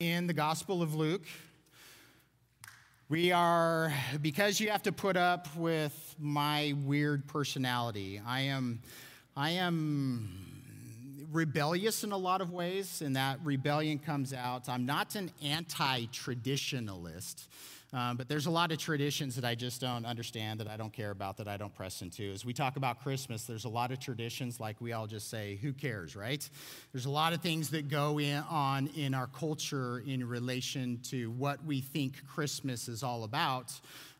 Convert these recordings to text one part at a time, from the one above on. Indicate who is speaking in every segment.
Speaker 1: in the Gospel of Luke. We are, because you have to put up with my weird personality, I am, I am rebellious in a lot of ways, and that rebellion comes out. I'm not an anti traditionalist. Um, but there's a lot of traditions that I just don't understand, that I don't care about, that I don't press into. As we talk about Christmas, there's a lot of traditions, like we all just say, who cares, right? There's a lot of things that go in, on in our culture in relation to what we think Christmas is all about.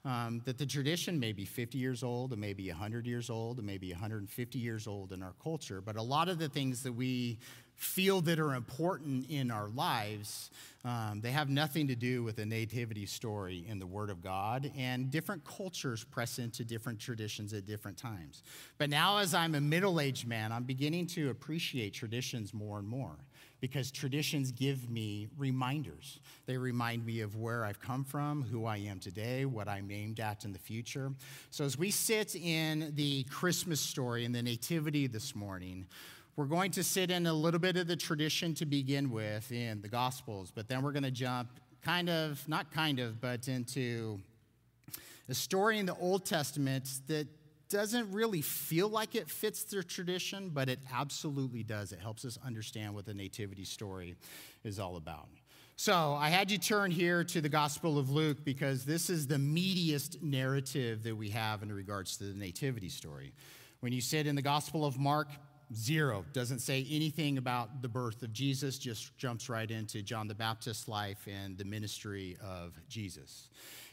Speaker 1: Um, that the tradition may be 50 years old, and maybe 100 years old, and maybe 150 years old in our culture. But a lot of the things that we feel that are important in our lives, um, they have nothing to do with a nativity story in the Word of God. And different cultures press into different traditions at different times. But now, as I'm a middle aged man, I'm beginning to appreciate traditions more and more because traditions give me reminders. They remind me of where I've come from, who I am today, what I'm aimed at in the future. So, as we sit in the Christmas story in the Nativity this morning, we're going to sit in a little bit of the tradition to begin with in the Gospels, but then we're going to jump kind of, not kind of, but into a story in the Old Testament that doesn't really feel like it fits their tradition, but it absolutely does. It helps us understand what the Nativity story is all about. So I had you turn here to the Gospel of Luke because this is the meatiest narrative that we have in regards to the Nativity story. When you sit in the Gospel of Mark, Zero. Doesn't say anything about the birth of Jesus, just jumps right into John the Baptist's life and the ministry of Jesus.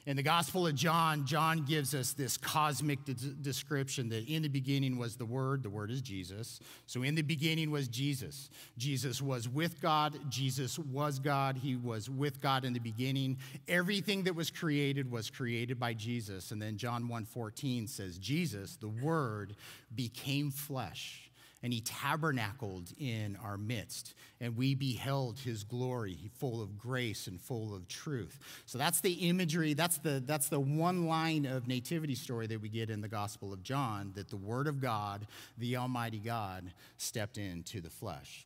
Speaker 1: In the Gospel of John, John gives us this cosmic de- description that in the beginning was the Word, the Word is Jesus. So in the beginning was Jesus. Jesus was with God, Jesus was God, He was with God in the beginning. Everything that was created was created by Jesus. And then John 1:14 says, Jesus, the Word, became flesh and he tabernacled in our midst, and we beheld his glory, full of grace and full of truth. So that's the imagery, that's the, that's the one line of nativity story that we get in the Gospel of John that the Word of God, the Almighty God, stepped into the flesh.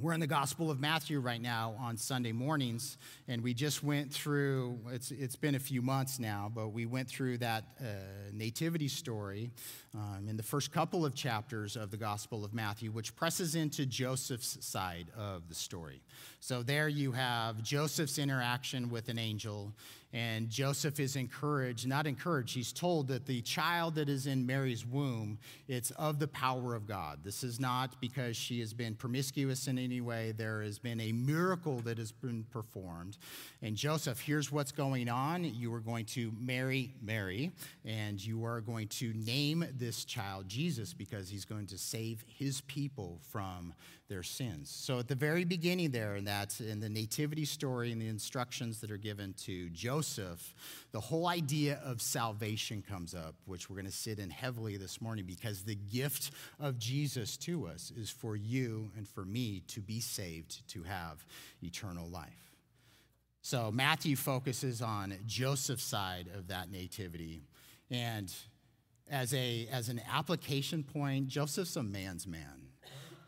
Speaker 1: We're in the Gospel of Matthew right now on Sunday mornings, and we just went through, it's, it's been a few months now, but we went through that uh, nativity story um, in the first couple of chapters of the Gospel of Matthew, which presses into Joseph's side of the story. So there you have Joseph's interaction with an angel, and Joseph is encouraged, not encouraged, he's told that the child that is in Mary's womb, it's of the power of God. This is not because she has been promiscuous in any way. There has been a miracle that has been performed. And Joseph, here's what's going on. You are going to marry Mary, and you are going to name this child Jesus because he's going to save his people from their sins. So at the very beginning there, and that's in the nativity story and the instructions that are given to Joseph, the whole idea of salvation comes up, which we're going to sit in heavily this morning because the gift of Jesus to us is for you and for me to be saved, to have eternal life. So Matthew focuses on Joseph's side of that nativity. And as, a, as an application point, Joseph's a man's man.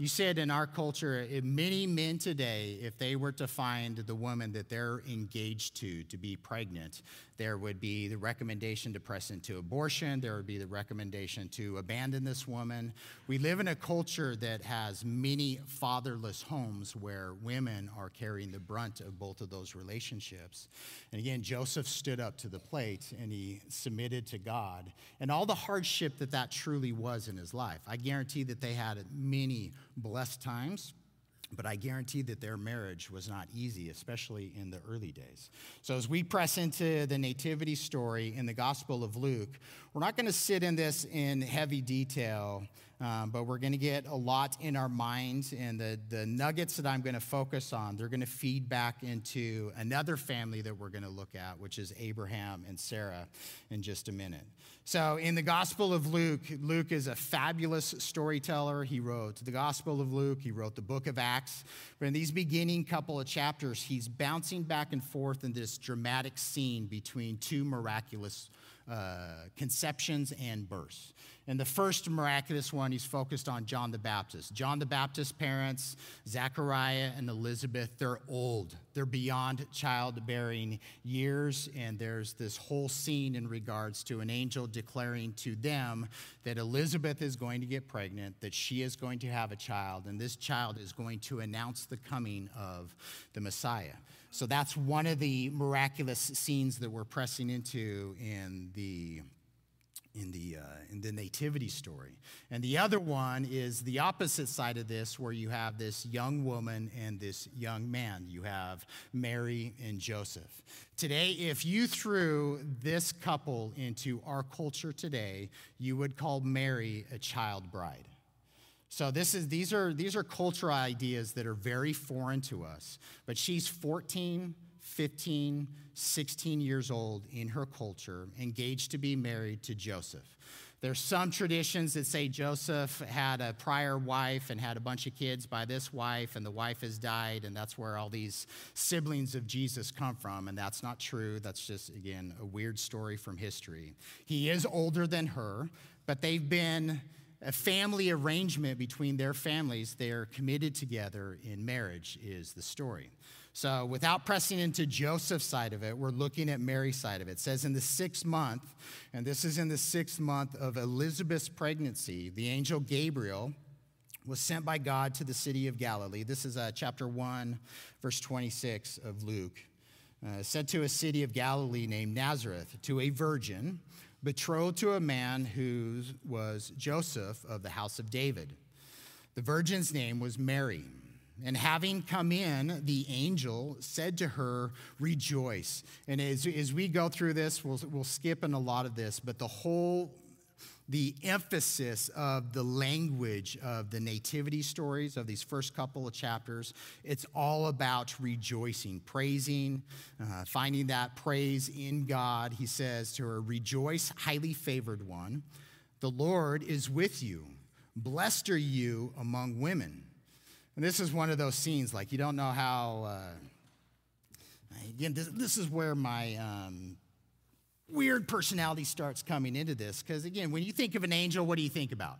Speaker 1: You said in our culture, eh, many men today, if they were to find the woman that they're engaged to to be pregnant, there would be the recommendation to press into abortion. There would be the recommendation to abandon this woman. We live in a culture that has many fatherless homes where women are carrying the brunt of both of those relationships. And again, Joseph stood up to the plate and he submitted to God and all the hardship that that truly was in his life. I guarantee that they had many blessed times but I guarantee that their marriage was not easy, especially in the early days. So, as we press into the nativity story in the Gospel of Luke, we're not going to sit in this in heavy detail um, but we're going to get a lot in our minds. And the, the nuggets that I'm going to focus on, they're going to feed back into another family that we're going to look at, which is Abraham and Sarah, in just a minute. So, in the Gospel of Luke, Luke is a fabulous storyteller. He wrote the Gospel of Luke, he wrote the book of Acts. But in these beginning couple of chapters, he's bouncing back and forth in this dramatic scene between two miraculous uh, conceptions and births. And the first miraculous one, he's focused on John the Baptist. John the Baptist's parents, Zachariah and Elizabeth, they're old. They're beyond childbearing years. And there's this whole scene in regards to an angel declaring to them that Elizabeth is going to get pregnant, that she is going to have a child, and this child is going to announce the coming of the Messiah. So that's one of the miraculous scenes that we're pressing into in the in the, uh, in the nativity story. And the other one is the opposite side of this, where you have this young woman and this young man. You have Mary and Joseph. Today, if you threw this couple into our culture today, you would call Mary a child bride. So this is, these, are, these are cultural ideas that are very foreign to us. But she's 14, 15, 16 years old in her culture, engaged to be married to Joseph. There's some traditions that say Joseph had a prior wife and had a bunch of kids by this wife, and the wife has died, and that's where all these siblings of Jesus come from. And that's not true. That's just, again, a weird story from history. He is older than her, but they've been a family arrangement between their families. They're committed together in marriage, is the story. So, without pressing into Joseph's side of it, we're looking at Mary's side of it. It says in the sixth month, and this is in the sixth month of Elizabeth's pregnancy, the angel Gabriel was sent by God to the city of Galilee. This is uh, chapter 1, verse 26 of Luke. Uh, sent to a city of Galilee named Nazareth to a virgin betrothed to a man who was Joseph of the house of David. The virgin's name was Mary. And having come in, the angel said to her, Rejoice. And as, as we go through this, we'll, we'll skip in a lot of this, but the whole the emphasis of the language of the nativity stories of these first couple of chapters. It's all about rejoicing, praising, uh, finding that praise in God. He says to her, Rejoice, highly favored one. The Lord is with you. Blessed are you among women. And this is one of those scenes, like you don't know how. Uh, again, this, this, is where my um, weird personality starts coming into this. Because again, when you think of an angel, what do you think about?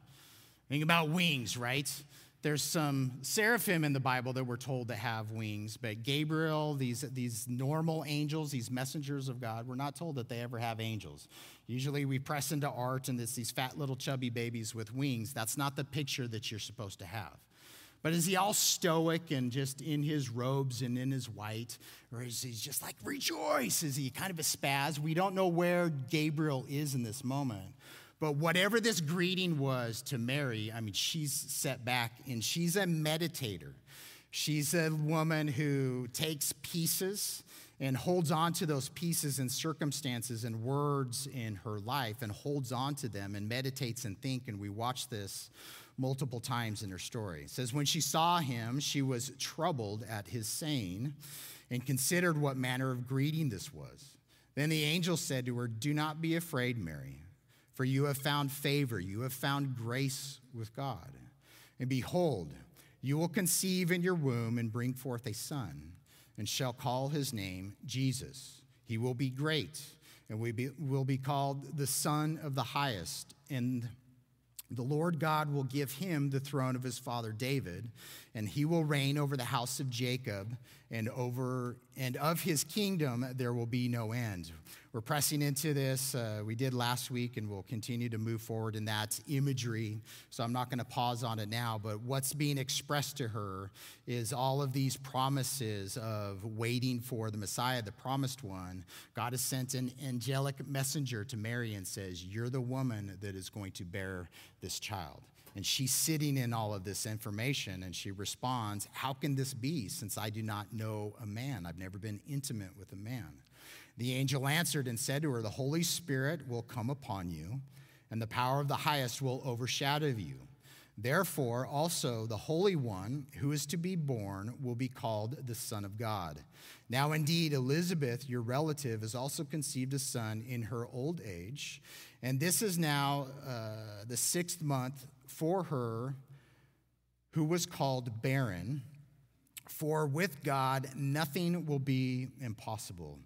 Speaker 1: Think about wings, right? There's some seraphim in the Bible that we're told to have wings, but Gabriel, these, these normal angels, these messengers of God, we're not told that they ever have angels. Usually we press into art and it's these fat little chubby babies with wings. That's not the picture that you're supposed to have. But is he all stoic and just in his robes and in his white? Or is he just like, rejoice? Is he kind of a spaz? We don't know where Gabriel is in this moment. But whatever this greeting was to Mary, I mean, she's set back and she's a meditator. She's a woman who takes pieces and holds on to those pieces and circumstances and words in her life and holds on to them and meditates and think. And we watch this multiple times in her story. It says, When she saw him, she was troubled at his saying and considered what manner of greeting this was. Then the angel said to her, Do not be afraid, Mary, for you have found favor, you have found grace with God. And behold, you will conceive in your womb and bring forth a son, and shall call his name Jesus. He will be great, and we will be called the Son of the Highest. And the Lord God will give him the throne of his father David, and he will reign over the house of Jacob, and over and of his kingdom there will be no end. We're pressing into this. Uh, we did last week, and we'll continue to move forward in that imagery. So I'm not going to pause on it now, but what's being expressed to her is all of these promises of waiting for the Messiah, the promised one. God has sent an angelic messenger to Mary and says, You're the woman that is going to bear this child. And she's sitting in all of this information and she responds, How can this be since I do not know a man? I've never been intimate with a man. The angel answered and said to her, The Holy Spirit will come upon you, and the power of the highest will overshadow you. Therefore, also the Holy One who is to be born will be called the Son of God. Now, indeed, Elizabeth, your relative, has also conceived a son in her old age, and this is now uh, the sixth month for her who was called barren. For with God, nothing will be impossible.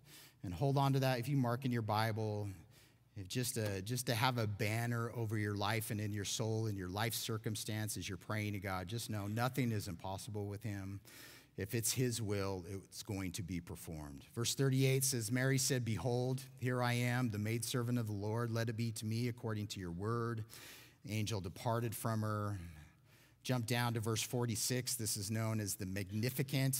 Speaker 1: And hold on to that if you mark in your Bible. If just, to, just to have a banner over your life and in your soul and your life circumstances, you're praying to God, just know nothing is impossible with Him. If it's His will, it's going to be performed. Verse 38 says, Mary said, Behold, here I am, the maidservant of the Lord. Let it be to me according to your word. Angel departed from her. Jump down to verse 46. This is known as the Magnificat.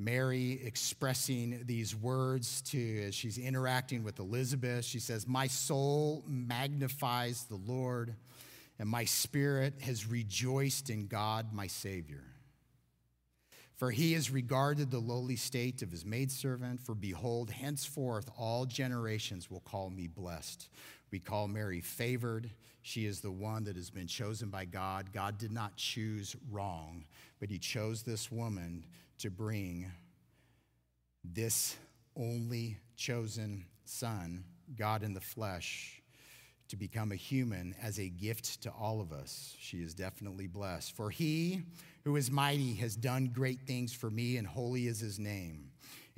Speaker 1: Mary expressing these words to as she's interacting with Elizabeth. She says, My soul magnifies the Lord, and my spirit has rejoiced in God, my Savior. For he has regarded the lowly state of his maidservant. For behold, henceforth all generations will call me blessed. We call Mary favored. She is the one that has been chosen by God. God did not choose wrong, but he chose this woman to bring this only chosen Son, God in the flesh, to become a human as a gift to all of us. She is definitely blessed. For he who is mighty has done great things for me, and holy is his name.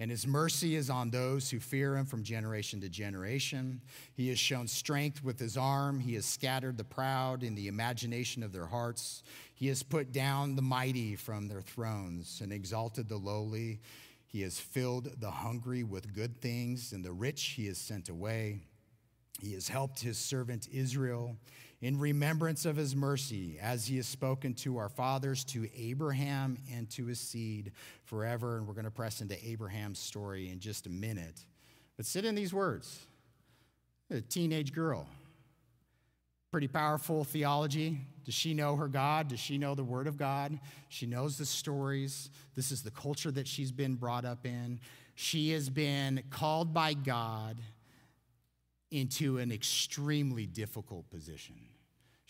Speaker 1: And his mercy is on those who fear him from generation to generation. He has shown strength with his arm. He has scattered the proud in the imagination of their hearts. He has put down the mighty from their thrones and exalted the lowly. He has filled the hungry with good things, and the rich he has sent away. He has helped his servant Israel in remembrance of his mercy, as he has spoken to our fathers, to Abraham, and to his seed forever. And we're going to press into Abraham's story in just a minute. But sit in these words a teenage girl. Pretty powerful theology. Does she know her God? Does she know the Word of God? She knows the stories. This is the culture that she's been brought up in. She has been called by God into an extremely difficult position.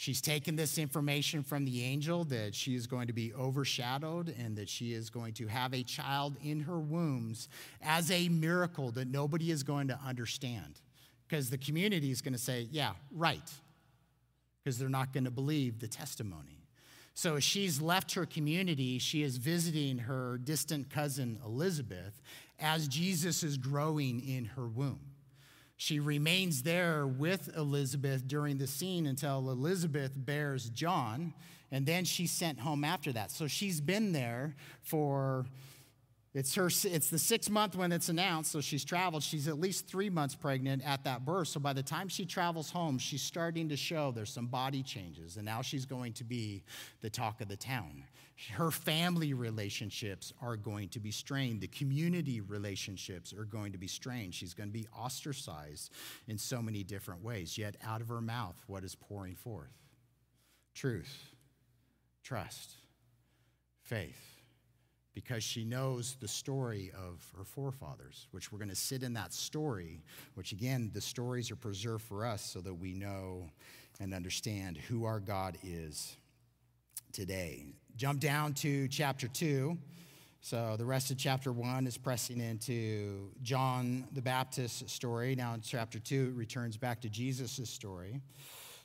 Speaker 1: She's taken this information from the angel that she is going to be overshadowed and that she is going to have a child in her wombs as a miracle that nobody is going to understand. Because the community is going to say, yeah, right. Because they're not going to believe the testimony. So as she's left her community, she is visiting her distant cousin Elizabeth as Jesus is growing in her womb. She remains there with Elizabeth during the scene until Elizabeth bears John, and then she's sent home after that. So she's been there for it's her it's the sixth month when it's announced, so she's traveled. She's at least three months pregnant at that birth. So by the time she travels home, she's starting to show there's some body changes, and now she's going to be the talk of the town. Her family relationships are going to be strained. The community relationships are going to be strained. She's going to be ostracized in so many different ways. Yet, out of her mouth, what is pouring forth? Truth, trust, faith. Because she knows the story of her forefathers, which we're going to sit in that story, which again, the stories are preserved for us so that we know and understand who our God is today. Jump down to chapter 2. So the rest of chapter 1 is pressing into John the Baptist's story. Now in chapter 2, it returns back to Jesus' story.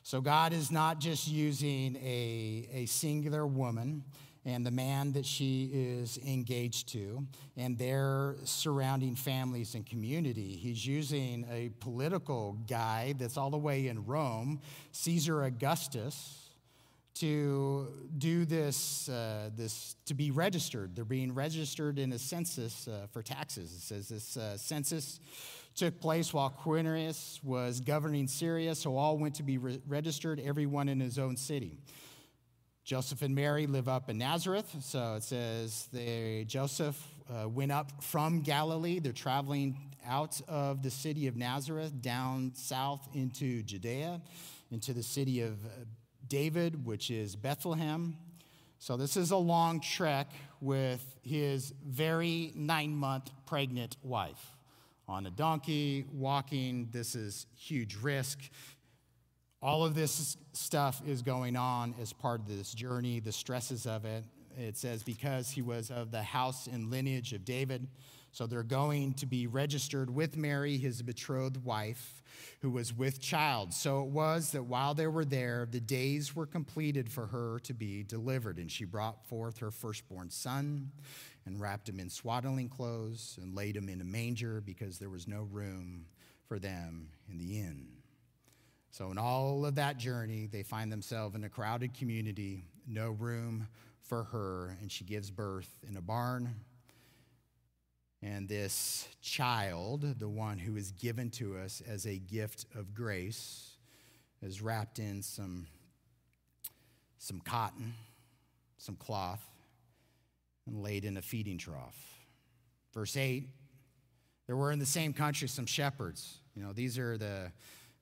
Speaker 1: So God is not just using a, a singular woman and the man that she is engaged to and their surrounding families and community. He's using a political guy that's all the way in Rome, Caesar Augustus to do this, uh, this to be registered. They're being registered in a census uh, for taxes. It says this uh, census took place while Quirinius was governing Syria, so all went to be re- registered, everyone in his own city. Joseph and Mary live up in Nazareth, so it says they, Joseph uh, went up from Galilee. They're traveling out of the city of Nazareth down south into Judea, into the city of David, which is Bethlehem. So this is a long trek with his very nine month pregnant wife. On a donkey, walking, this is huge risk. All of this stuff is going on as part of this journey, the stresses of it. It says, because he was of the house and lineage of David. So they're going to be registered with Mary, his betrothed wife who was with child. So it was that while they were there, the days were completed for her to be delivered. And she brought forth her firstborn son and wrapped him in swaddling clothes and laid him in a manger because there was no room for them in the inn. So, in all of that journey, they find themselves in a crowded community, no room for her, and she gives birth in a barn. And this child, the one who is given to us as a gift of grace, is wrapped in some, some cotton, some cloth, and laid in a feeding trough. Verse 8 there were in the same country some shepherds. You know, these are the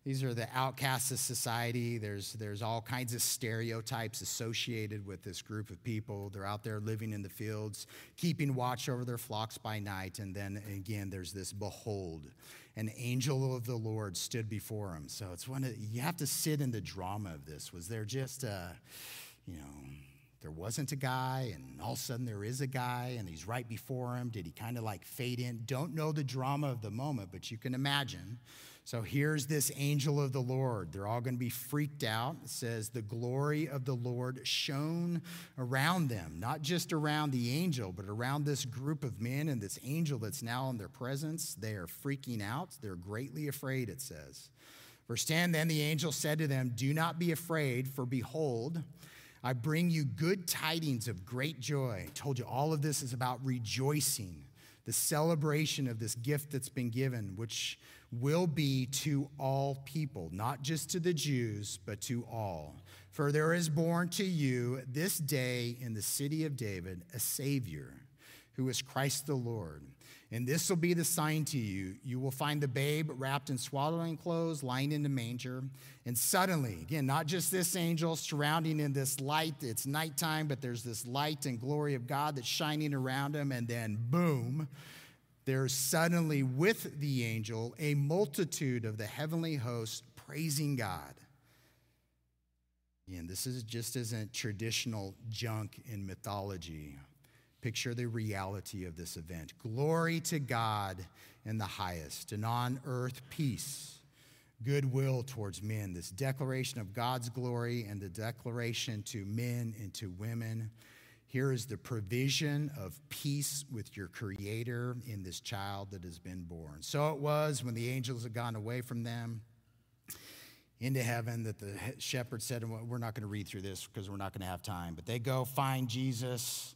Speaker 1: these are the outcasts of society. There's, there's all kinds of stereotypes associated with this group of people. They're out there living in the fields, keeping watch over their flocks by night. And then again, there's this behold, an angel of the Lord stood before him. So it's one of, you have to sit in the drama of this. Was there just a, you know, there wasn't a guy, and all of a sudden there is a guy, and he's right before him. Did he kind of like fade in? Don't know the drama of the moment, but you can imagine so here's this angel of the Lord. They're all going to be freaked out. It says, The glory of the Lord shone around them, not just around the angel, but around this group of men and this angel that's now in their presence. They are freaking out. They're greatly afraid, it says. Verse 10 Then the angel said to them, Do not be afraid, for behold, I bring you good tidings of great joy. I told you all of this is about rejoicing, the celebration of this gift that's been given, which will be to all people, not just to the Jews, but to all. For there is born to you this day in the city of David a Savior, who is Christ the Lord. And this will be the sign to you. You will find the babe wrapped in swaddling clothes, lying in the manger. And suddenly, again, not just this angel surrounding in this light, it's nighttime, but there's this light and glory of God that's shining around him. And then, boom, there's suddenly with the angel a multitude of the heavenly hosts praising God. And this is just isn't traditional junk in mythology. Picture the reality of this event. Glory to God in the highest, and on earth peace, goodwill towards men. This declaration of God's glory and the declaration to men and to women here is the provision of peace with your Creator in this child that has been born. So it was when the angels had gone away from them into heaven that the shepherd said, and We're not going to read through this because we're not going to have time. But they go find Jesus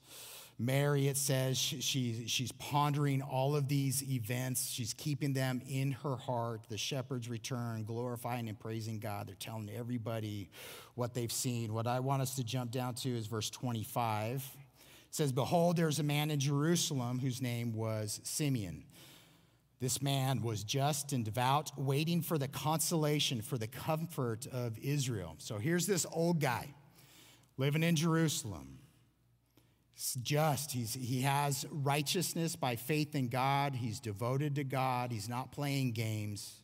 Speaker 1: Mary, it says, she, she's pondering all of these events. She's keeping them in her heart. The shepherds return, glorifying and praising God. They're telling everybody what they've seen. What I want us to jump down to is verse 25. It says, Behold, there's a man in Jerusalem whose name was Simeon. This man was just and devout, waiting for the consolation, for the comfort of Israel. So here's this old guy living in Jerusalem just. He's, he has righteousness by faith in God. He's devoted to God. He's not playing games.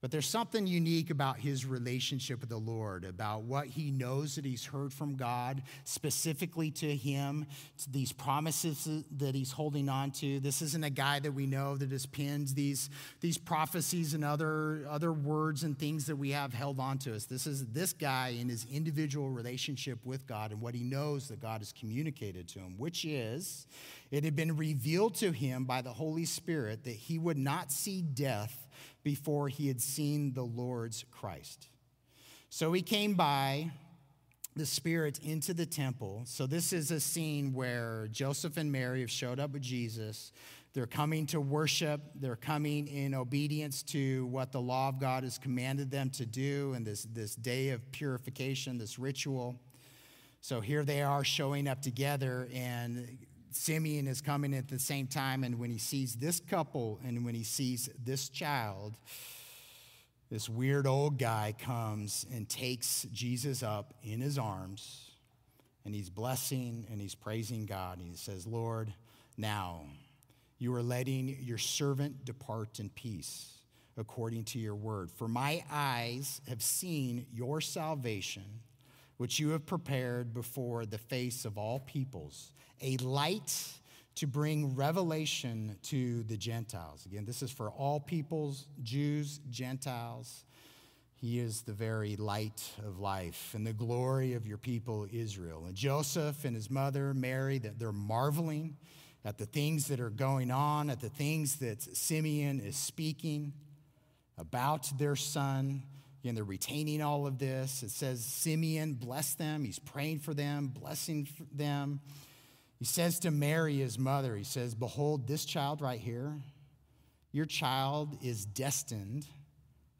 Speaker 1: But there's something unique about his relationship with the Lord, about what he knows that he's heard from God, specifically to him, to these promises that he's holding on to. This isn't a guy that we know that has pinned these, these prophecies and other, other words and things that we have held on to us. This is this guy in his individual relationship with God and what he knows that God has communicated to him, which is it had been revealed to him by the Holy Spirit that he would not see death before he had seen the Lord's Christ. So he came by the Spirit into the temple. So this is a scene where Joseph and Mary have showed up with Jesus. They're coming to worship. They're coming in obedience to what the law of God has commanded them to do in this, this day of purification, this ritual. So here they are showing up together, and Simeon is coming at the same time, and when he sees this couple and when he sees this child, this weird old guy comes and takes Jesus up in his arms, and he's blessing and he's praising God. And he says, Lord, now you are letting your servant depart in peace according to your word. For my eyes have seen your salvation, which you have prepared before the face of all peoples a light to bring revelation to the Gentiles. Again, this is for all peoples, Jews, Gentiles. He is the very light of life and the glory of your people, Israel. And Joseph and his mother, Mary, that they're marveling at the things that are going on, at the things that Simeon is speaking about their son. Again, they're retaining all of this. It says Simeon blessed them. He's praying for them, blessing them. He says to Mary, his mother, he says, Behold, this child right here, your child is destined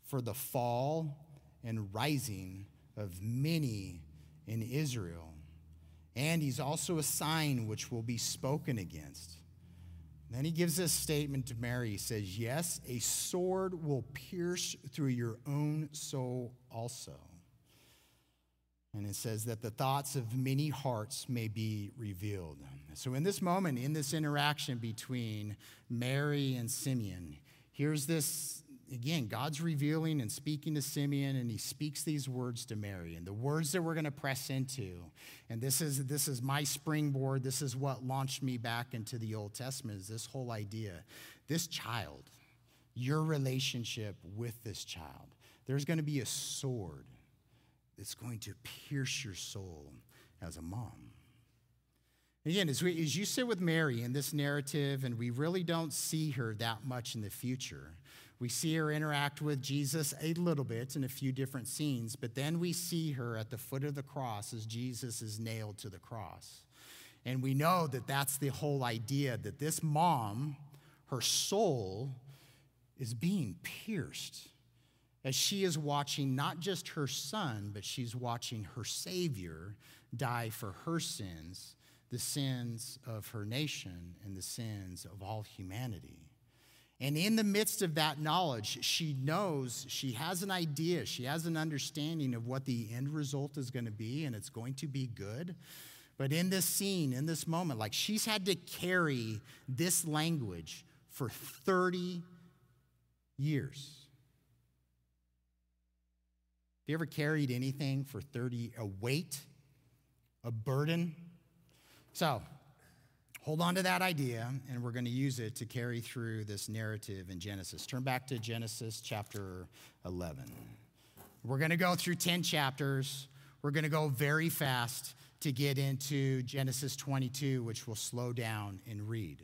Speaker 1: for the fall and rising of many in Israel. And he's also a sign which will be spoken against. Then he gives this statement to Mary. He says, Yes, a sword will pierce through your own soul also. And it says that the thoughts of many hearts may be revealed. So, in this moment, in this interaction between Mary and Simeon, here's this again, God's revealing and speaking to Simeon, and he speaks these words to Mary. And the words that we're going to press into, and this is, this is my springboard, this is what launched me back into the Old Testament, is this whole idea. This child, your relationship with this child, there's going to be a sword that's going to pierce your soul as a mom. Again, as, we, as you sit with Mary in this narrative, and we really don't see her that much in the future, we see her interact with Jesus a little bit in a few different scenes, but then we see her at the foot of the cross as Jesus is nailed to the cross. And we know that that's the whole idea that this mom, her soul, is being pierced as she is watching not just her son, but she's watching her Savior die for her sins, the sins of her nation, and the sins of all humanity. And in the midst of that knowledge, she knows, she has an idea, she has an understanding of what the end result is going to be, and it's going to be good. But in this scene, in this moment, like she's had to carry this language for 30 years. Have you ever carried anything for 30, a weight, a burden? So, Hold on to that idea, and we're going to use it to carry through this narrative in Genesis. Turn back to Genesis chapter 11. We're going to go through 10 chapters. We're going to go very fast to get into Genesis 22, which we'll slow down and read.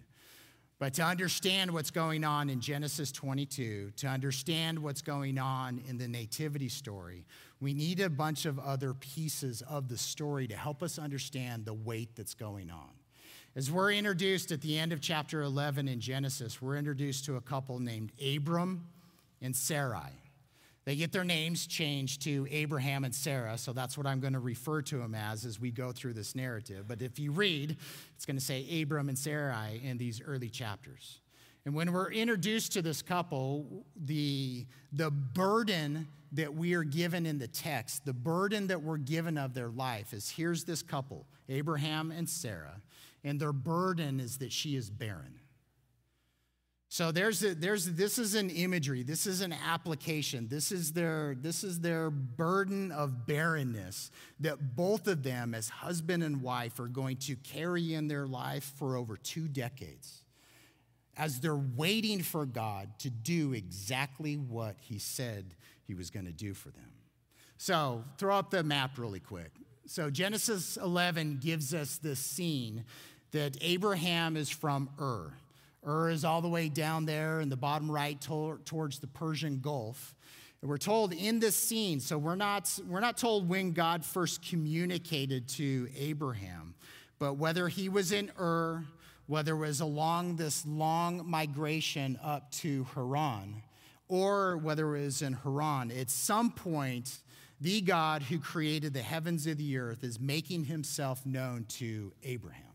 Speaker 1: But to understand what's going on in Genesis 22, to understand what's going on in the Nativity story, we need a bunch of other pieces of the story to help us understand the weight that's going on. As we're introduced at the end of chapter 11 in Genesis, we're introduced to a couple named Abram and Sarai. They get their names changed to Abraham and Sarah, so that's what I'm going to refer to them as as we go through this narrative. But if you read, it's going to say Abram and Sarai in these early chapters. And when we're introduced to this couple, the, the burden that we are given in the text, the burden that we're given of their life is here's this couple, Abraham and Sarah and their burden is that she is barren. So there's, a, there's this is an imagery, this is an application, this is their this is their burden of barrenness that both of them as husband and wife are going to carry in their life for over 2 decades. As they're waiting for God to do exactly what he said he was going to do for them. So, throw up the map really quick. So, Genesis 11 gives us this scene that Abraham is from Ur. Ur is all the way down there in the bottom right to- towards the Persian Gulf. And we're told in this scene, so we're not, we're not told when God first communicated to Abraham, but whether he was in Ur, whether it was along this long migration up to Haran, or whether it was in Haran, at some point, the God who created the heavens and the earth is making himself known to Abraham.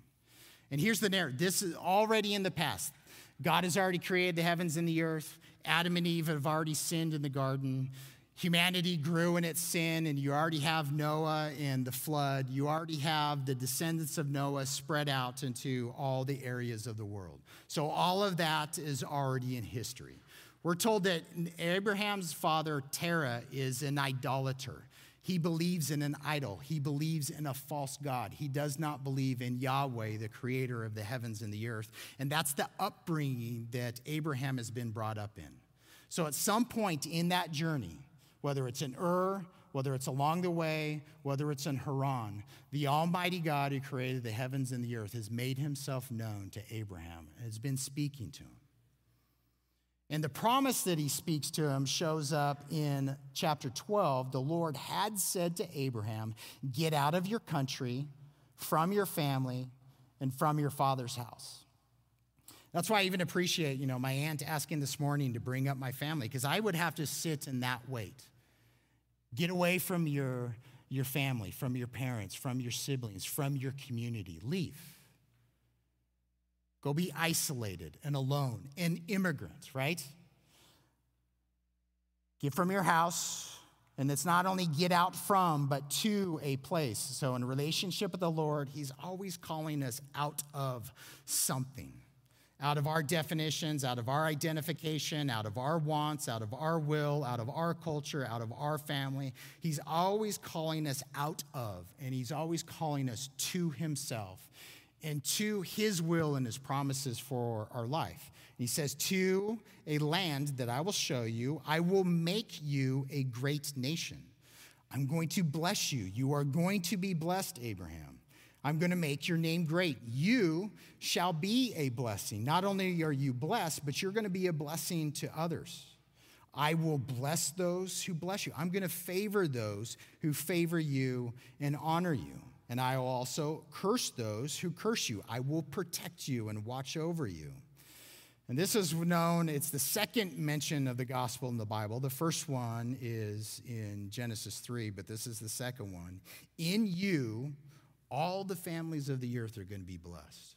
Speaker 1: And here's the narrative this is already in the past. God has already created the heavens and the earth. Adam and Eve have already sinned in the garden. Humanity grew in its sin, and you already have Noah and the flood. You already have the descendants of Noah spread out into all the areas of the world. So, all of that is already in history. We're told that Abraham's father, Terah, is an idolater. He believes in an idol. He believes in a false God. He does not believe in Yahweh, the creator of the heavens and the earth. And that's the upbringing that Abraham has been brought up in. So at some point in that journey, whether it's in Ur, whether it's along the way, whether it's in Haran, the Almighty God who created the heavens and the earth has made himself known to Abraham and has been speaking to him. And the promise that he speaks to him shows up in chapter 12. The Lord had said to Abraham, Get out of your country, from your family, and from your father's house. That's why I even appreciate, you know, my aunt asking this morning to bring up my family, because I would have to sit in that weight. Get away from your, your family, from your parents, from your siblings, from your community. Leave. Go be isolated and alone, an immigrant, right? Get from your house, and it's not only get out from, but to a place. So, in relationship with the Lord, He's always calling us out of something out of our definitions, out of our identification, out of our wants, out of our will, out of our culture, out of our family. He's always calling us out of, and He's always calling us to Himself and to his will and his promises for our life. He says, To a land that I will show you, I will make you a great nation. I'm going to bless you. You are going to be blessed, Abraham. I'm going to make your name great. You shall be a blessing. Not only are you blessed, but you're going to be a blessing to others. I will bless those who bless you. I'm going to favor those who favor you and honor you and I will also curse those who curse you. I will protect you and watch over you. And this is known, it's the second mention of the gospel in the Bible. The first one is in Genesis 3, but this is the second one. In you, all the families of the earth are going to be blessed.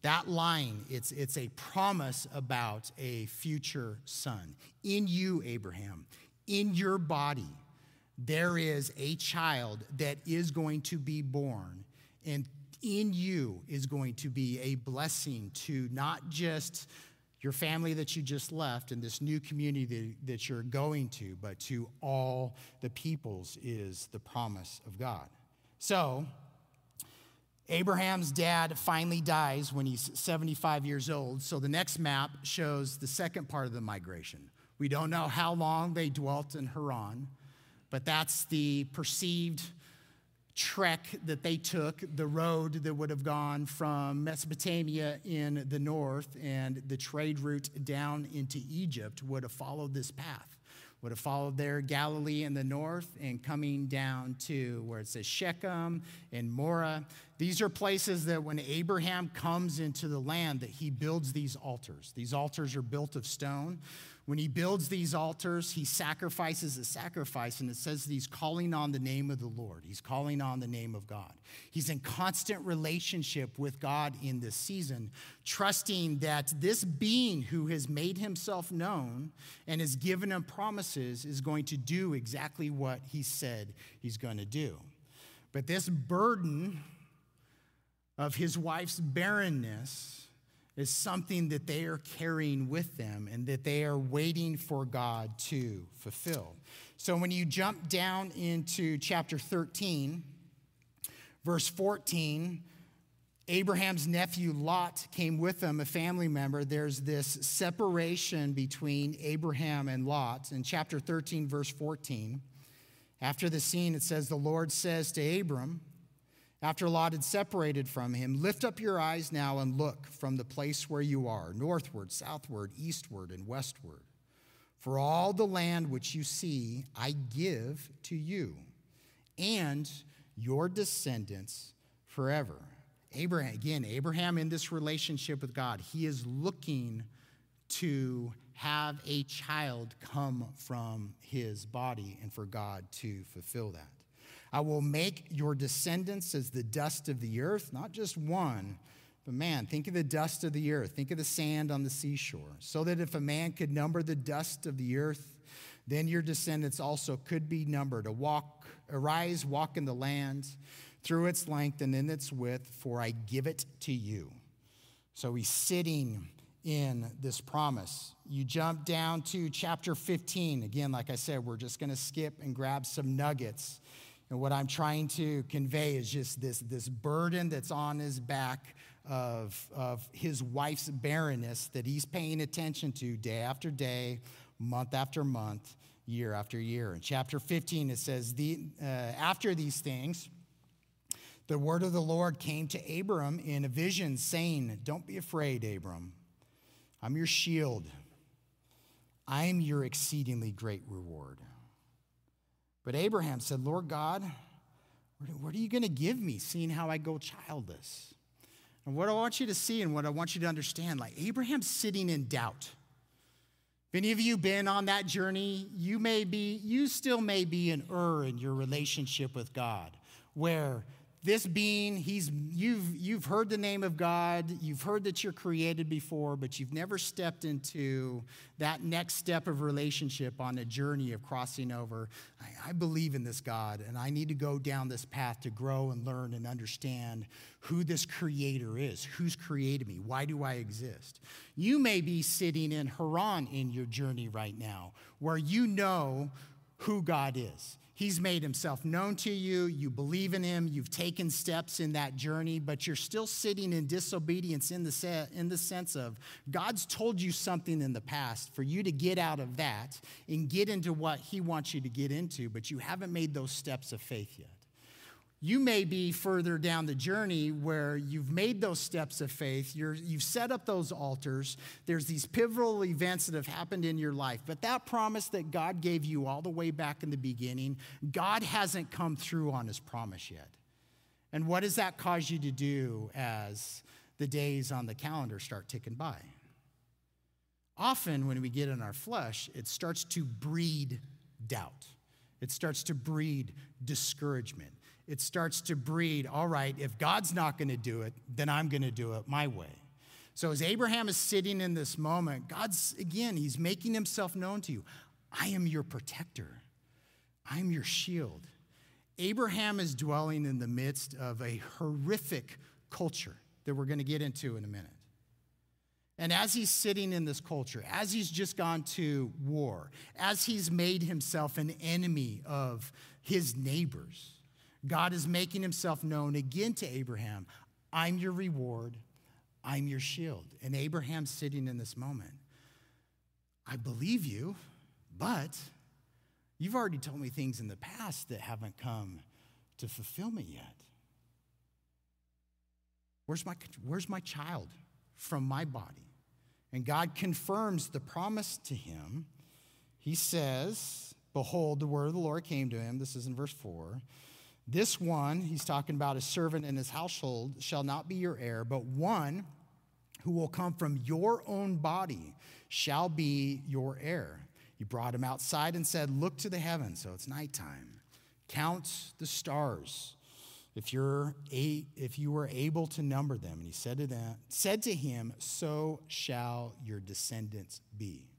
Speaker 1: That line, it's, it's a promise about a future son. In you, Abraham, in your body, there is a child that is going to be born, and in you is going to be a blessing to not just your family that you just left and this new community that you're going to, but to all the peoples is the promise of God. So, Abraham's dad finally dies when he's 75 years old. So the next map shows the second part of the migration. We don't know how long they dwelt in Haran but that's the perceived trek that they took, the road that would have gone from Mesopotamia in the north and the trade route down into Egypt would have followed this path. Would have followed their Galilee in the north and coming down to where it says Shechem and Moreh. These are places that when Abraham comes into the land that he builds these altars. These altars are built of stone. When he builds these altars, he sacrifices a sacrifice, and it says that he's calling on the name of the Lord. He's calling on the name of God. He's in constant relationship with God in this season, trusting that this being who has made himself known and has given him promises is going to do exactly what he said he's going to do. But this burden of his wife's barrenness is something that they are carrying with them and that they are waiting for God to fulfill. So when you jump down into chapter 13, verse 14, Abraham's nephew Lot came with him, a family member. There's this separation between Abraham and Lot. In chapter 13, verse 14, after the scene, it says, The Lord says to Abram, after Lot had separated from him, lift up your eyes now and look from the place where you are, northward, southward, eastward, and westward. For all the land which you see, I give to you and your descendants forever. Abraham, again, Abraham in this relationship with God, he is looking to have a child come from his body and for God to fulfill that. I will make your descendants as the dust of the earth, not just one, but man, think of the dust of the earth. Think of the sand on the seashore. So that if a man could number the dust of the earth, then your descendants also could be numbered. A walk, arise, walk in the land through its length and in its width, for I give it to you. So he's sitting in this promise. You jump down to chapter 15. Again, like I said, we're just going to skip and grab some nuggets and what I'm trying to convey is just this, this burden that's on his back of, of his wife's barrenness that he's paying attention to day after day, month after month, year after year. In chapter 15, it says, the, uh, After these things, the word of the Lord came to Abram in a vision, saying, Don't be afraid, Abram. I'm your shield. I'm your exceedingly great reward. But Abraham said, Lord God, what are you going to give me, seeing how I go childless? And what I want you to see and what I want you to understand, like Abraham's sitting in doubt. If any of you been on that journey, you may be, you still may be in Ur in your relationship with God, where this being he's you've you've heard the name of god you've heard that you're created before but you've never stepped into that next step of relationship on a journey of crossing over. I, I, believe in this god and i need to go down this path to grow and learn and understand who this creator is who's created me why do i exist? You may be sitting in haran in your journey right now where you know who god is He's made himself known to you. You believe in him. You've taken steps in that journey, but you're still sitting in disobedience in the, se- in the sense of God's told you something in the past for you to get out of that and get into what he wants you to get into, but you haven't made those steps of faith yet. You may be further down the journey where you've made those steps of faith, you have set up those altars, there's these pivotal events that have happened in your life. But that promise that God gave you all the way back in the beginning, God hasn't come through on his promise yet. And what does that cause you to do as the days on the calendar start ticking by? Often, when we get in our flesh, it starts to breed doubt. It starts to breed discouragement it starts to breed all right, if God's not going to do it, then I'm going to do it my way. So as Abraham is sitting in this moment, God's, again, he's making himself known to you. I am your protector, I'm your shield. Abraham is dwelling in the midst of a horrific culture that we're going to get into in a minute. And as he's sitting in this culture, as he's just gone to war, as he's made himself an enemy of his neighbors, God is making himself known again to Abraham. I'm your reward, I'm your shield. And Abraham's sitting in this moment. I believe you, but you've already told me things in the past that haven't come to fulfillment yet. Where's my, where's my child from my body? And God confirms the promise to him. He says, Behold, the word of the Lord came to him. This is in verse 4. This one, he's talking about a servant in his household, shall not be your heir, but one who will come from your own body shall be your heir. He brought him outside and said, Look to the heavens. So it's nighttime. Count the stars if you're a, if you were able to number them. And he said to them, said to him, So shall your descendants be.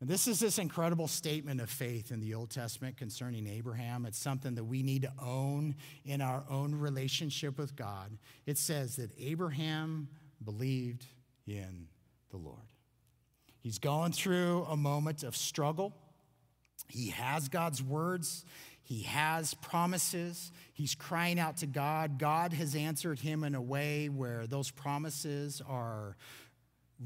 Speaker 1: And this is this incredible statement of faith in the Old Testament concerning Abraham. It's something that we need to own in our own relationship with God. It says that Abraham believed in the Lord. He's going through a moment of struggle. He has God's words, he has promises. He's crying out to God. God has answered him in a way where those promises are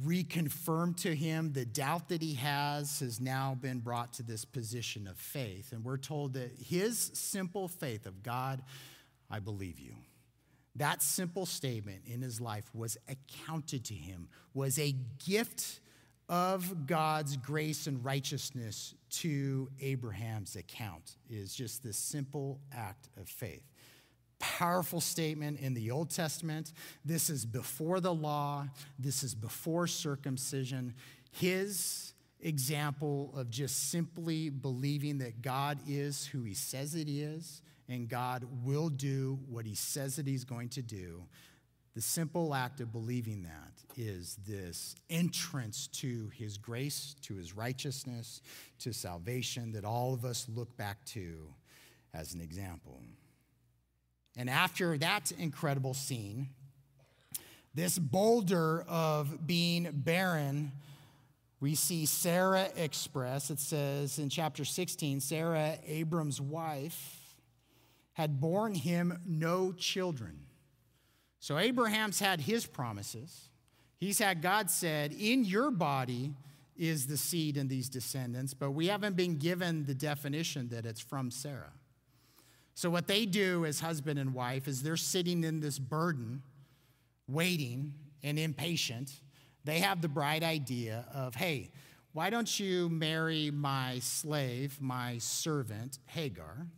Speaker 1: reconfirmed to him the doubt that he has has now been brought to this position of faith. And we're told that his simple faith of god i believe you. That simple statement in his life was accounted to him was a gift of god's grace and righteousness to abraham's account is just this simple act of faith powerful statement in the Old Testament. This is before the law, this is before circumcision. His example of just simply believing that God is who he says it is and God will do what he says that he's going to do. The simple act of believing that is this entrance to his grace, to his righteousness, to salvation that all of us look back to as an example. And after that incredible scene, this boulder of being barren, we see Sarah express. It says in chapter 16 Sarah, Abram's wife, had borne him no children. So Abraham's had his promises. He's had God said, In your body is the seed and these descendants, but we haven't been given the definition that it's from Sarah. So, what they do as husband and wife is they're sitting in this burden, waiting and impatient. They have the bright idea of, hey, Why don't you marry my slave, my servant, Hagar,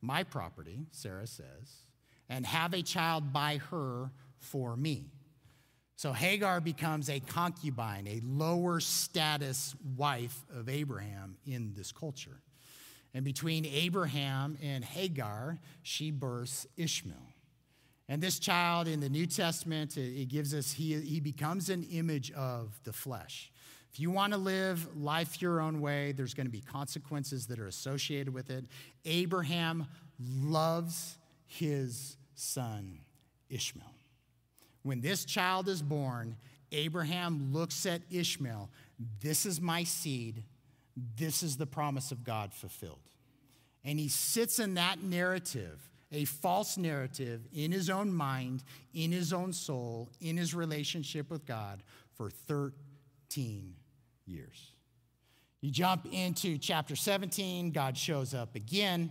Speaker 1: my property, Sarah says, and have a child by her for me? So Hagar becomes a concubine, a lower status wife of Abraham in this culture. And between Abraham and Hagar, she births Ishmael. And this child in the New Testament, it gives us, he, he becomes an image of the flesh. If you want to live life your own way, there's going to be consequences that are associated with it. Abraham loves his son, Ishmael. When this child is born, Abraham looks at Ishmael. This is my seed. This is the promise of God fulfilled. And he sits in that narrative, a false narrative, in his own mind, in his own soul, in his relationship with God for 13 years. You jump into chapter 17, God shows up again.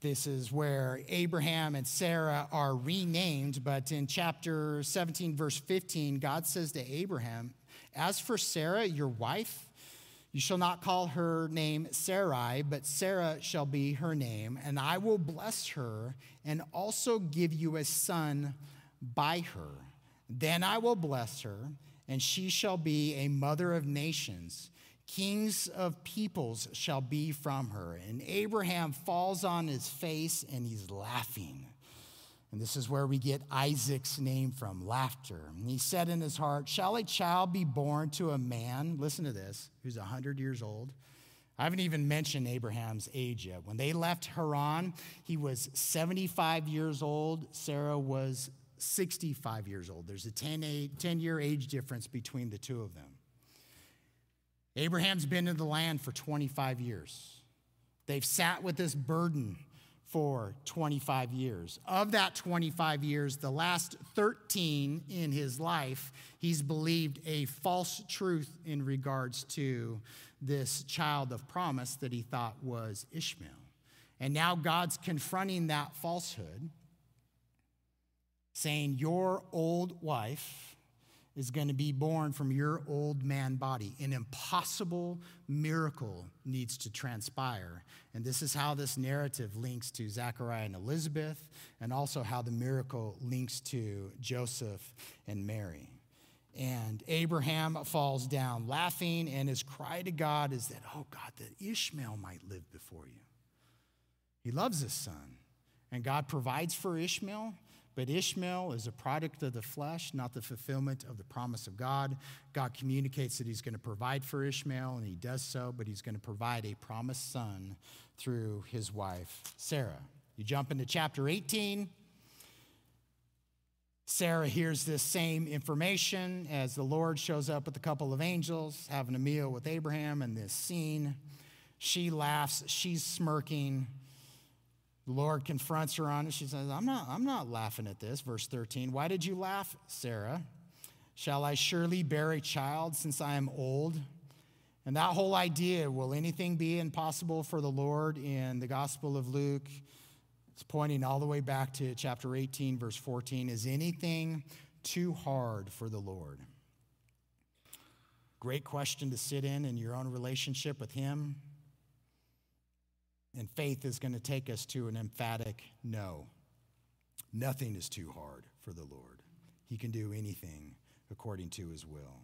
Speaker 1: This is where Abraham and Sarah are renamed, but in chapter 17, verse 15, God says to Abraham, As for Sarah, your wife, you shall not call her name Sarai, but Sarah shall be her name, and I will bless her and also give you a son by her. Then I will bless her, and she shall be a mother of nations. Kings of peoples shall be from her. And Abraham falls on his face and he's laughing. And this is where we get Isaac's name from laughter. And he said in his heart, Shall a child be born to a man? Listen to this, who's 100 years old. I haven't even mentioned Abraham's age yet. When they left Haran, he was 75 years old. Sarah was 65 years old. There's a 10, 10 year age difference between the two of them. Abraham's been in the land for 25 years. They've sat with this burden for 25 years. Of that 25 years, the last 13 in his life, he's believed a false truth in regards to this child of promise that he thought was Ishmael. And now God's confronting that falsehood, saying, Your old wife is going to be born from your old man body. An impossible miracle needs to transpire. And this is how this narrative links to Zachariah and Elizabeth, and also how the miracle links to Joseph and Mary. And Abraham falls down laughing, and his cry to God is that, oh God, that Ishmael might live before you. He loves his son, and God provides for Ishmael but Ishmael is a product of the flesh, not the fulfillment of the promise of God. God communicates that he's going to provide for Ishmael, and he does so, but he's going to provide a promised son through his wife, Sarah. You jump into chapter 18. Sarah hears this same information as the Lord shows up with a couple of angels having a meal with Abraham in this scene. She laughs, she's smirking. The Lord confronts her on it. She says, I'm not, I'm not laughing at this. Verse 13. Why did you laugh, Sarah? Shall I surely bear a child since I am old? And that whole idea, will anything be impossible for the Lord in the Gospel of Luke? It's pointing all the way back to chapter 18, verse 14. Is anything too hard for the Lord? Great question to sit in in your own relationship with Him. And faith is going to take us to an emphatic no. Nothing is too hard for the Lord. He can do anything according to his will.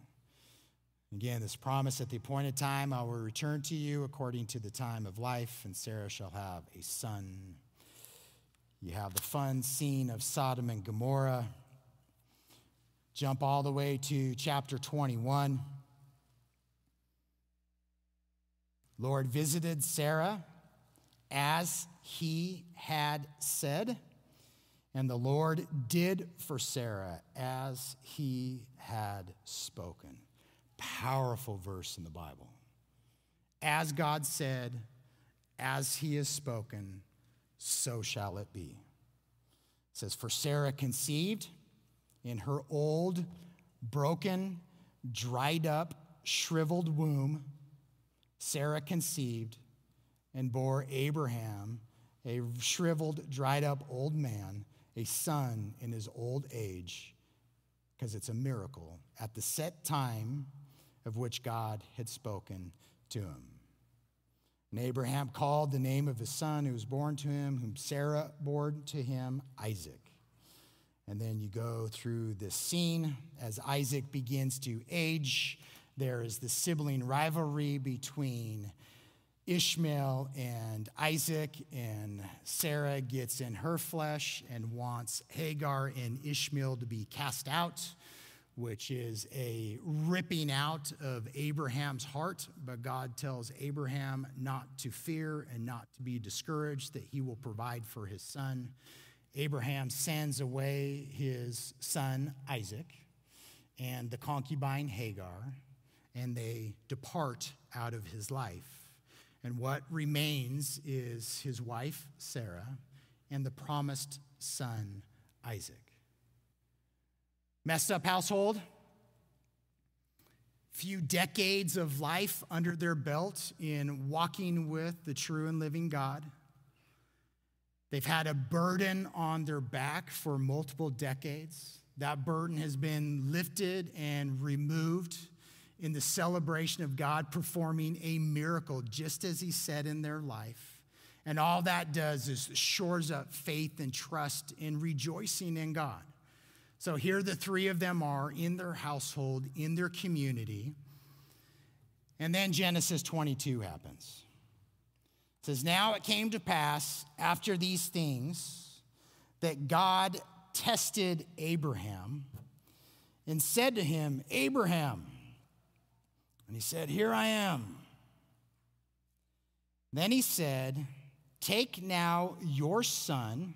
Speaker 1: Again, this promise at the appointed time, I will return to you according to the time of life, and Sarah shall have a son. You have the fun scene of Sodom and Gomorrah. Jump all the way to chapter 21. Lord visited Sarah as he had said. And the Lord did for Sarah as he had spoken. Powerful verse in the Bible. As God said, as he has spoken, so shall it be. It says, For Sarah conceived in her old, broken, dried up, shriveled womb. Sarah conceived and bore Abraham, a shriveled, dried up old man, a son in his old age, because it's a miracle, at the set time of which God had spoken to him. And Abraham called the name of his son who was born to him, whom Sarah bore to him, Isaac. And then you go through this scene as Isaac begins to age. There is the sibling rivalry between Ishmael and Isaac, and Sarah gets in her flesh and wants Hagar and Ishmael to be cast out, which is a ripping out of Abraham's heart. But God tells Abraham not to fear and not to be discouraged, that he will provide for his son. Abraham sends away his son Isaac and the concubine Hagar, and they depart out of his life. And what remains is his wife Sarah and the promised son Isaac. Messed up household, few decades of life under their belt in walking with the true and living God. They've had a burden on their back for multiple decades. That burden has been lifted and removed in the celebration of God performing a miracle, just as He said in their life. And all that does is shores up faith and trust in rejoicing in God. So here the three of them are in their household, in their community. And then Genesis 22 happens. It says, Now it came to pass after these things that God tested Abraham and said to him, Abraham, and he said, Here I am. Then he said, Take now your son,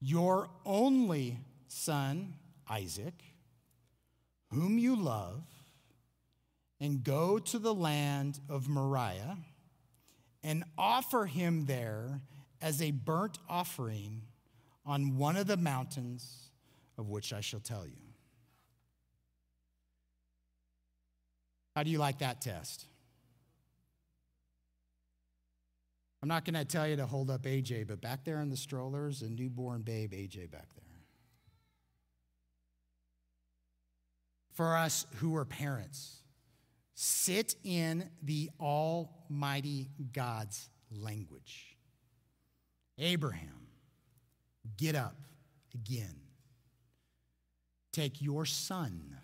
Speaker 1: your only son, Isaac, whom you love, and go to the land of Moriah and offer him there as a burnt offering on one of the mountains of which I shall tell you. How do you like that test? I'm not going to tell you to hold up AJ, but back there in the strollers, a newborn babe, AJ back there. For us who are parents, sit in the Almighty God's language. Abraham, get up again. Take your son,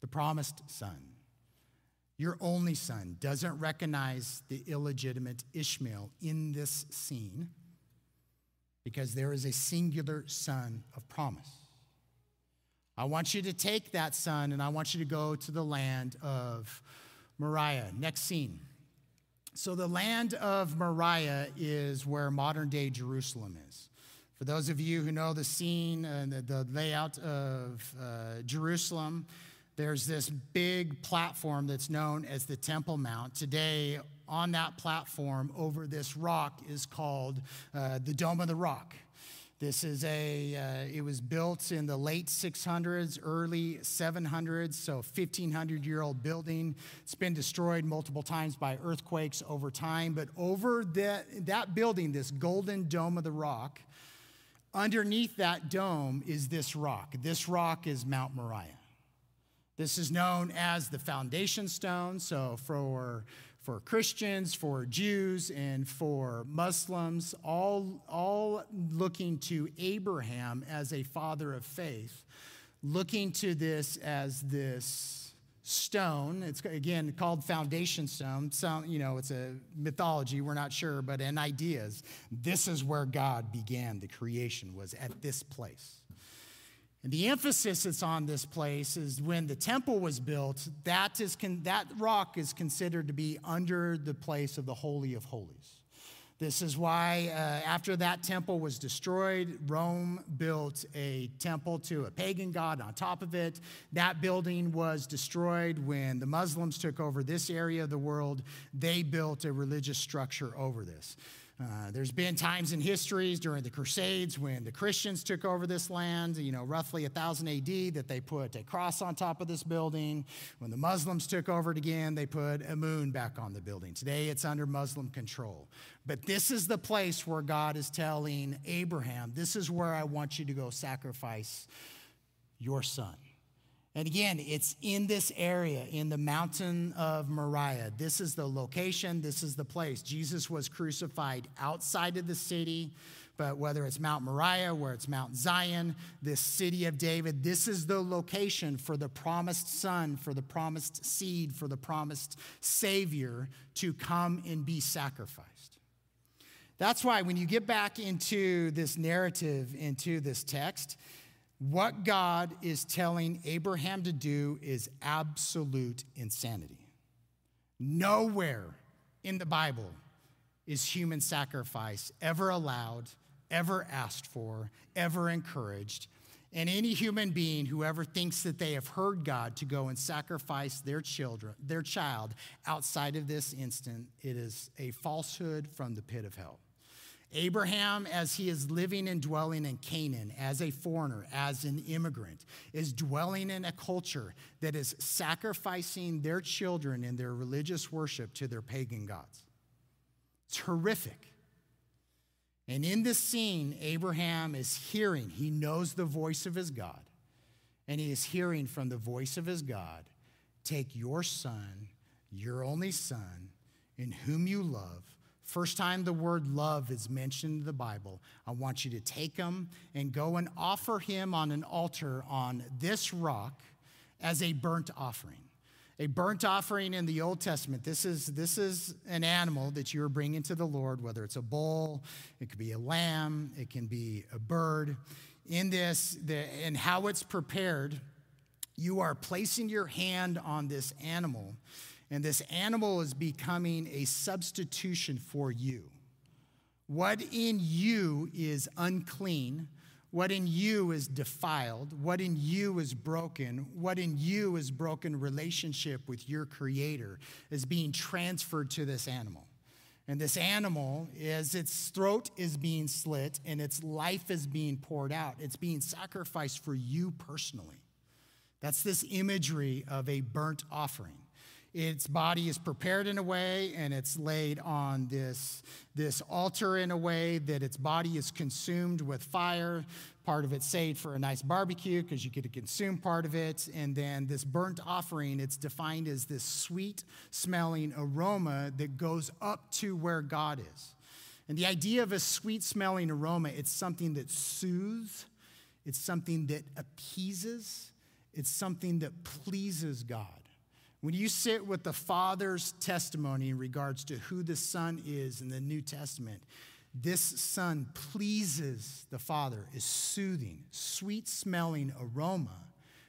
Speaker 1: the promised son, your only son doesn't recognize the illegitimate Ishmael in this scene because there is a singular son of promise. I want you to take that son and I want you to go to the land of Moriah. Next scene. So, the land of Moriah is where modern day Jerusalem is. For those of you who know the scene and the, the layout of uh, Jerusalem, there's this big platform that's known as the Temple Mount. Today, on that platform over this rock is called uh, the Dome of the Rock. This is a, uh, it was built in the late 600s, early 700s, so 1500 year old building. It's been destroyed multiple times by earthquakes over time, but over that, that building, this golden dome of the rock, underneath that dome is this rock. This rock is Mount Moriah. This is known as the foundation stone. So, for, for Christians, for Jews, and for Muslims, all, all looking to Abraham as a father of faith, looking to this as this stone. It's again called foundation stone. So, you know, it's a mythology, we're not sure, but in ideas, this is where God began the creation, was at this place. And the emphasis that's on this place is when the temple was built, that, is con- that rock is considered to be under the place of the Holy of Holies. This is why, uh, after that temple was destroyed, Rome built a temple to a pagan god on top of it. That building was destroyed when the Muslims took over this area of the world. They built a religious structure over this. Uh, there's been times in histories during the Crusades when the Christians took over this land, you know, roughly 1000 AD, that they put a cross on top of this building. When the Muslims took over it again, they put a moon back on the building. Today it's under Muslim control. But this is the place where God is telling Abraham, this is where I want you to go sacrifice your son. And again, it's in this area, in the mountain of Moriah. This is the location, this is the place. Jesus was crucified outside of the city, but whether it's Mount Moriah, where it's Mount Zion, this city of David, this is the location for the promised son, for the promised seed, for the promised Savior to come and be sacrificed. That's why when you get back into this narrative, into this text, what God is telling Abraham to do is absolute insanity. Nowhere in the Bible is human sacrifice ever allowed, ever asked for, ever encouraged. And any human being who ever thinks that they have heard God to go and sacrifice their children, their child outside of this instant, it is a falsehood from the pit of hell. Abraham, as he is living and dwelling in Canaan as a foreigner, as an immigrant, is dwelling in a culture that is sacrificing their children in their religious worship to their pagan gods. It's horrific. And in this scene, Abraham is hearing, he knows the voice of his God, and he is hearing from the voice of his God take your son, your only son, in whom you love First time the word love is mentioned in the Bible, I want you to take him and go and offer him on an altar on this rock as a burnt offering. A burnt offering in the Old Testament, this is, this is an animal that you're bringing to the Lord, whether it's a bull, it could be a lamb, it can be a bird. In this, the, and how it's prepared, you are placing your hand on this animal and this animal is becoming a substitution for you. What in you is unclean, what in you is defiled, what in you is broken, what in you is broken relationship with your creator is being transferred to this animal. And this animal, as its throat is being slit and its life is being poured out, it's being sacrificed for you personally. That's this imagery of a burnt offering. Its body is prepared in a way and it's laid on this, this altar in a way that its body is consumed with fire. Part of it saved for a nice barbecue because you get to consume part of it. And then this burnt offering, it's defined as this sweet smelling aroma that goes up to where God is. And the idea of a sweet smelling aroma, it's something that soothes, it's something that appeases, it's something that pleases God. When you sit with the Father's testimony in regards to who the Son is in the New Testament, this Son pleases the Father, is soothing, sweet smelling aroma,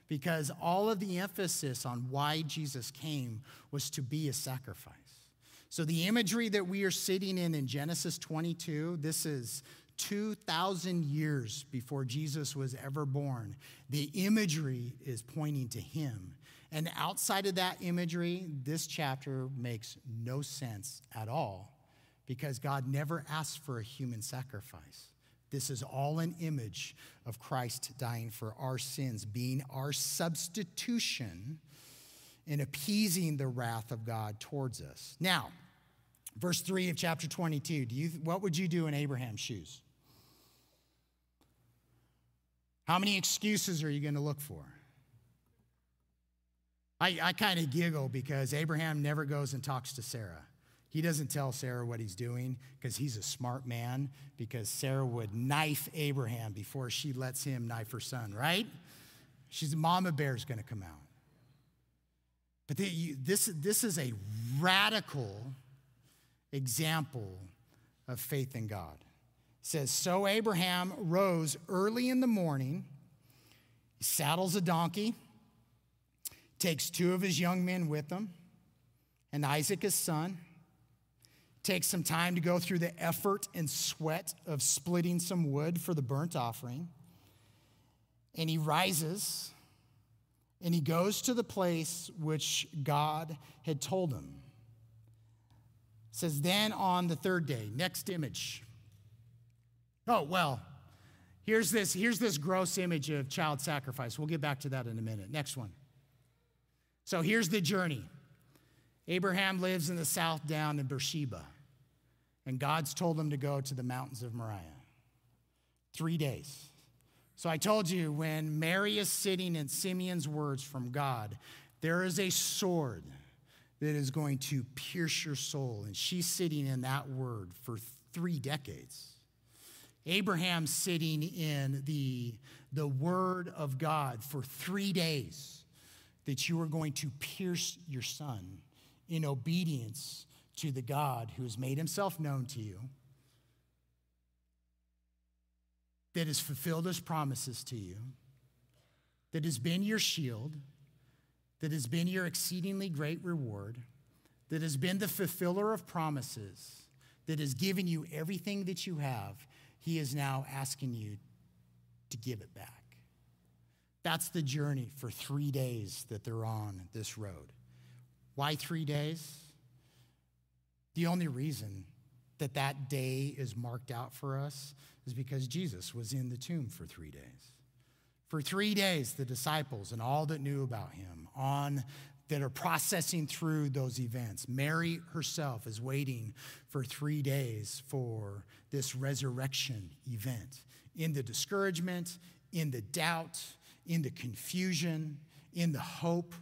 Speaker 1: because all of the emphasis on why Jesus came was to be a sacrifice. So the imagery that we are sitting in in Genesis 22, this is 2,000 years before Jesus was ever born. The imagery is pointing to him and outside of that imagery, this chapter makes no sense at all because God never asked for a human sacrifice. This is all an image of Christ dying for our sins, being our substitution and appeasing the wrath of God towards us. Now, verse 3 of chapter 22, do you, what would you do in Abraham's shoes? How many excuses are you going to look for? I, I kind of giggle because Abraham never goes and talks to Sarah. He doesn't tell Sarah what he's doing because he's a smart man, because Sarah would knife Abraham before she lets him knife her son, right? She's mama bear's to come out. But the, you, this, this is a radical example of faith in God. It says, So Abraham rose early in the morning, saddles a donkey takes two of his young men with him and Isaac, his son, takes some time to go through the effort and sweat of splitting some wood for the burnt offering. And he rises and he goes to the place which God had told him. It says, then on the third day, next image. Oh, well, here's this, here's this gross image of child sacrifice. We'll get back to that in a minute. Next one. So here's the journey Abraham lives in the south down in Beersheba, and God's told him to go to the mountains of Moriah. Three days. So I told you when Mary is sitting in Simeon's words from God, there is a sword that is going to pierce your soul. And she's sitting in that word for three decades. Abraham sitting in the, the word of God for three days that you are going to pierce your son in obedience to the God who has made himself known to you, that has fulfilled his promises to you, that has been your shield, that has been your exceedingly great reward, that has been the fulfiller of promises, that has given you everything that you have, he is now asking you to give it back. That's the journey for three days that they're on this road. Why three days? The only reason that that day is marked out for us is because Jesus was in the tomb for three days. For three days, the disciples and all that knew about him on that are processing through those events. Mary herself is waiting for three days for this resurrection event. In the discouragement, in the doubt, in the confusion, in the hope.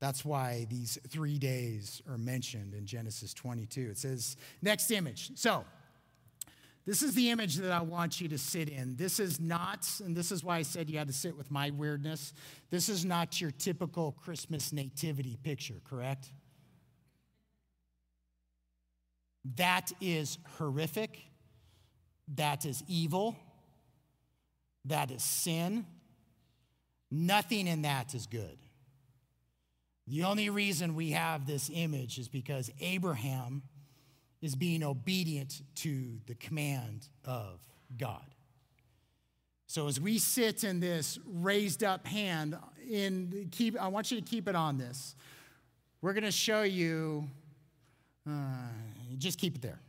Speaker 1: That's why these three days are mentioned in Genesis 22. It says, next image. So, this is the image that I want you to sit in. This is not, and this is why I said you had to sit with my weirdness. This is not your typical Christmas nativity picture, correct? That is horrific. That is evil. That is sin. Nothing in that is good. The only reason we have this image is because Abraham is being obedient to the command of God. So as we sit in this raised up hand, in keep, I want you to keep it on this. We're going to show you. Uh, just keep it there.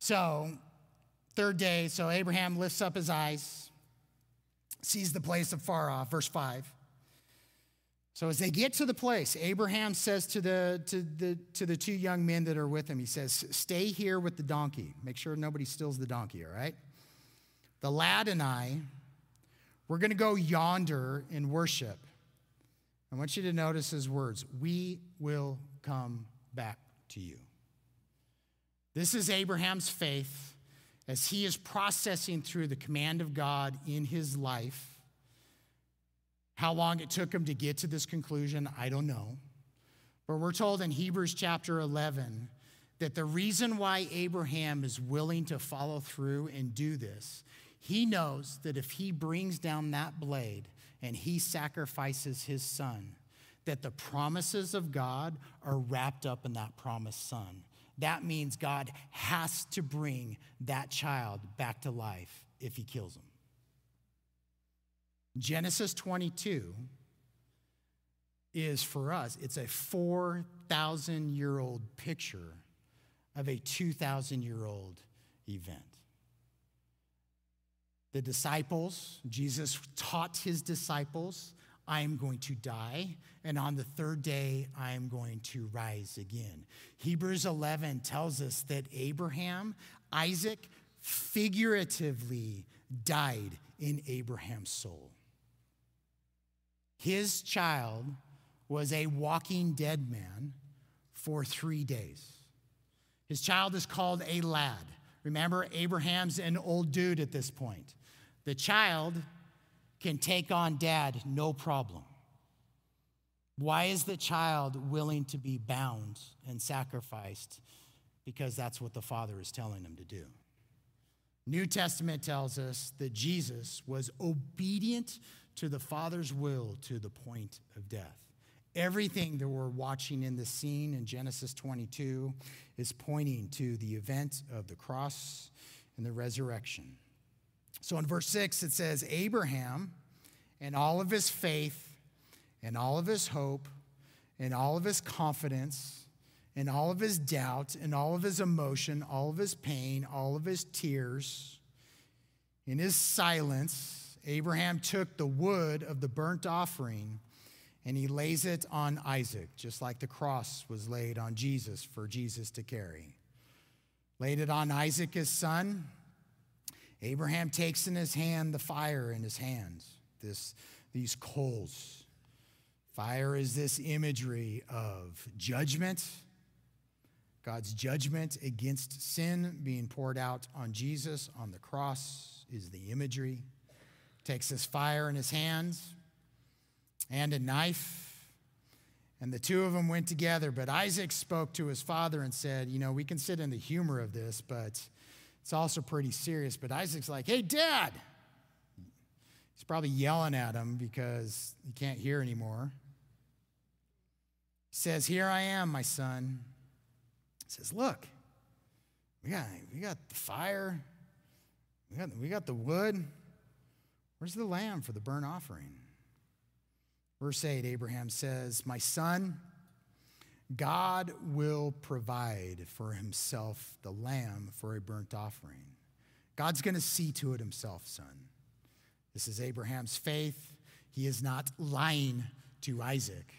Speaker 1: So, third day. So Abraham lifts up his eyes, sees the place afar off. Verse five. So as they get to the place, Abraham says to the, to, the, to the two young men that are with him, he says, Stay here with the donkey. Make sure nobody steals the donkey, all right? The lad and I, we're going to go yonder and worship. I want you to notice his words We will come back to you. This is Abraham's faith as he is processing through the command of God in his life how long it took him to get to this conclusion, I don't know. But we're told in Hebrews chapter 11 that the reason why Abraham is willing to follow through and do this, he knows that if he brings down that blade and he sacrifices his son, that the promises of God are wrapped up in that promised son. That means God has to bring that child back to life if he kills him. Genesis 22 is for us, it's a 4,000 year old picture of a 2,000 year old event. The disciples, Jesus taught his disciples, I am going to die, and on the third day, I am going to rise again. Hebrews 11 tells us that Abraham, Isaac, figuratively died in Abraham's soul. His child was a walking dead man for three days. His child is called a lad. Remember, Abraham's an old dude at this point. The child can take on dad no problem. Why is the child willing to be bound and sacrificed? Because that's what the father is telling him to do. New Testament tells us that Jesus was obedient to the Father's will to the point of death. Everything that we're watching in the scene in Genesis 22 is pointing to the event of the cross and the resurrection. So in verse 6, it says, Abraham and all of his faith and all of his hope and all of his confidence and all of his doubt and all of his emotion, all of his pain, all of his tears, in his silence, Abraham took the wood of the burnt offering and he lays it on Isaac, just like the cross was laid on Jesus for Jesus to carry. laid it on Isaac, his son. Abraham takes in his hand the fire in his hands, this, these coals. Fire is this imagery of judgment, God's judgment against sin being poured out on Jesus on the cross is the imagery. Takes this fire in his hands and a knife and the two of them went together. But Isaac spoke to his father and said, You know, we can sit in the humor of this, but it's also pretty serious. But Isaac's like, Hey, dad. He's probably yelling at him because he can't hear anymore. He says, Here I am, my son. He says, Look, we got, we got the fire, we got, we got the wood. Where's the lamb for the burnt offering? Verse 8, Abraham says, My son, God will provide for himself the lamb for a burnt offering. God's going to see to it himself, son. This is Abraham's faith. He is not lying to Isaac.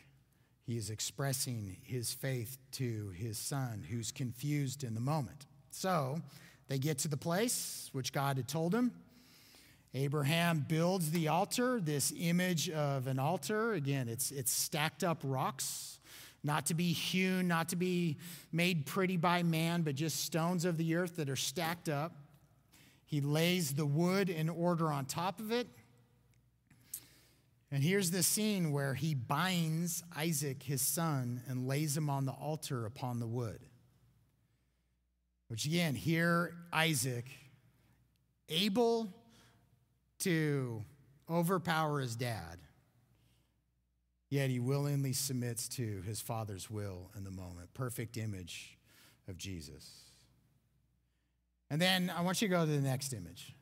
Speaker 1: He is expressing his faith to his son, who's confused in the moment. So they get to the place which God had told him. Abraham builds the altar, this image of an altar. Again, it's, it's stacked up rocks, not to be hewn, not to be made pretty by man, but just stones of the earth that are stacked up. He lays the wood in order on top of it. And here's the scene where he binds Isaac, his son, and lays him on the altar upon the wood. Which again, here Isaac, able to overpower his dad, yet he willingly submits to his father's will in the moment. Perfect image of Jesus. And then I want you to go to the next image.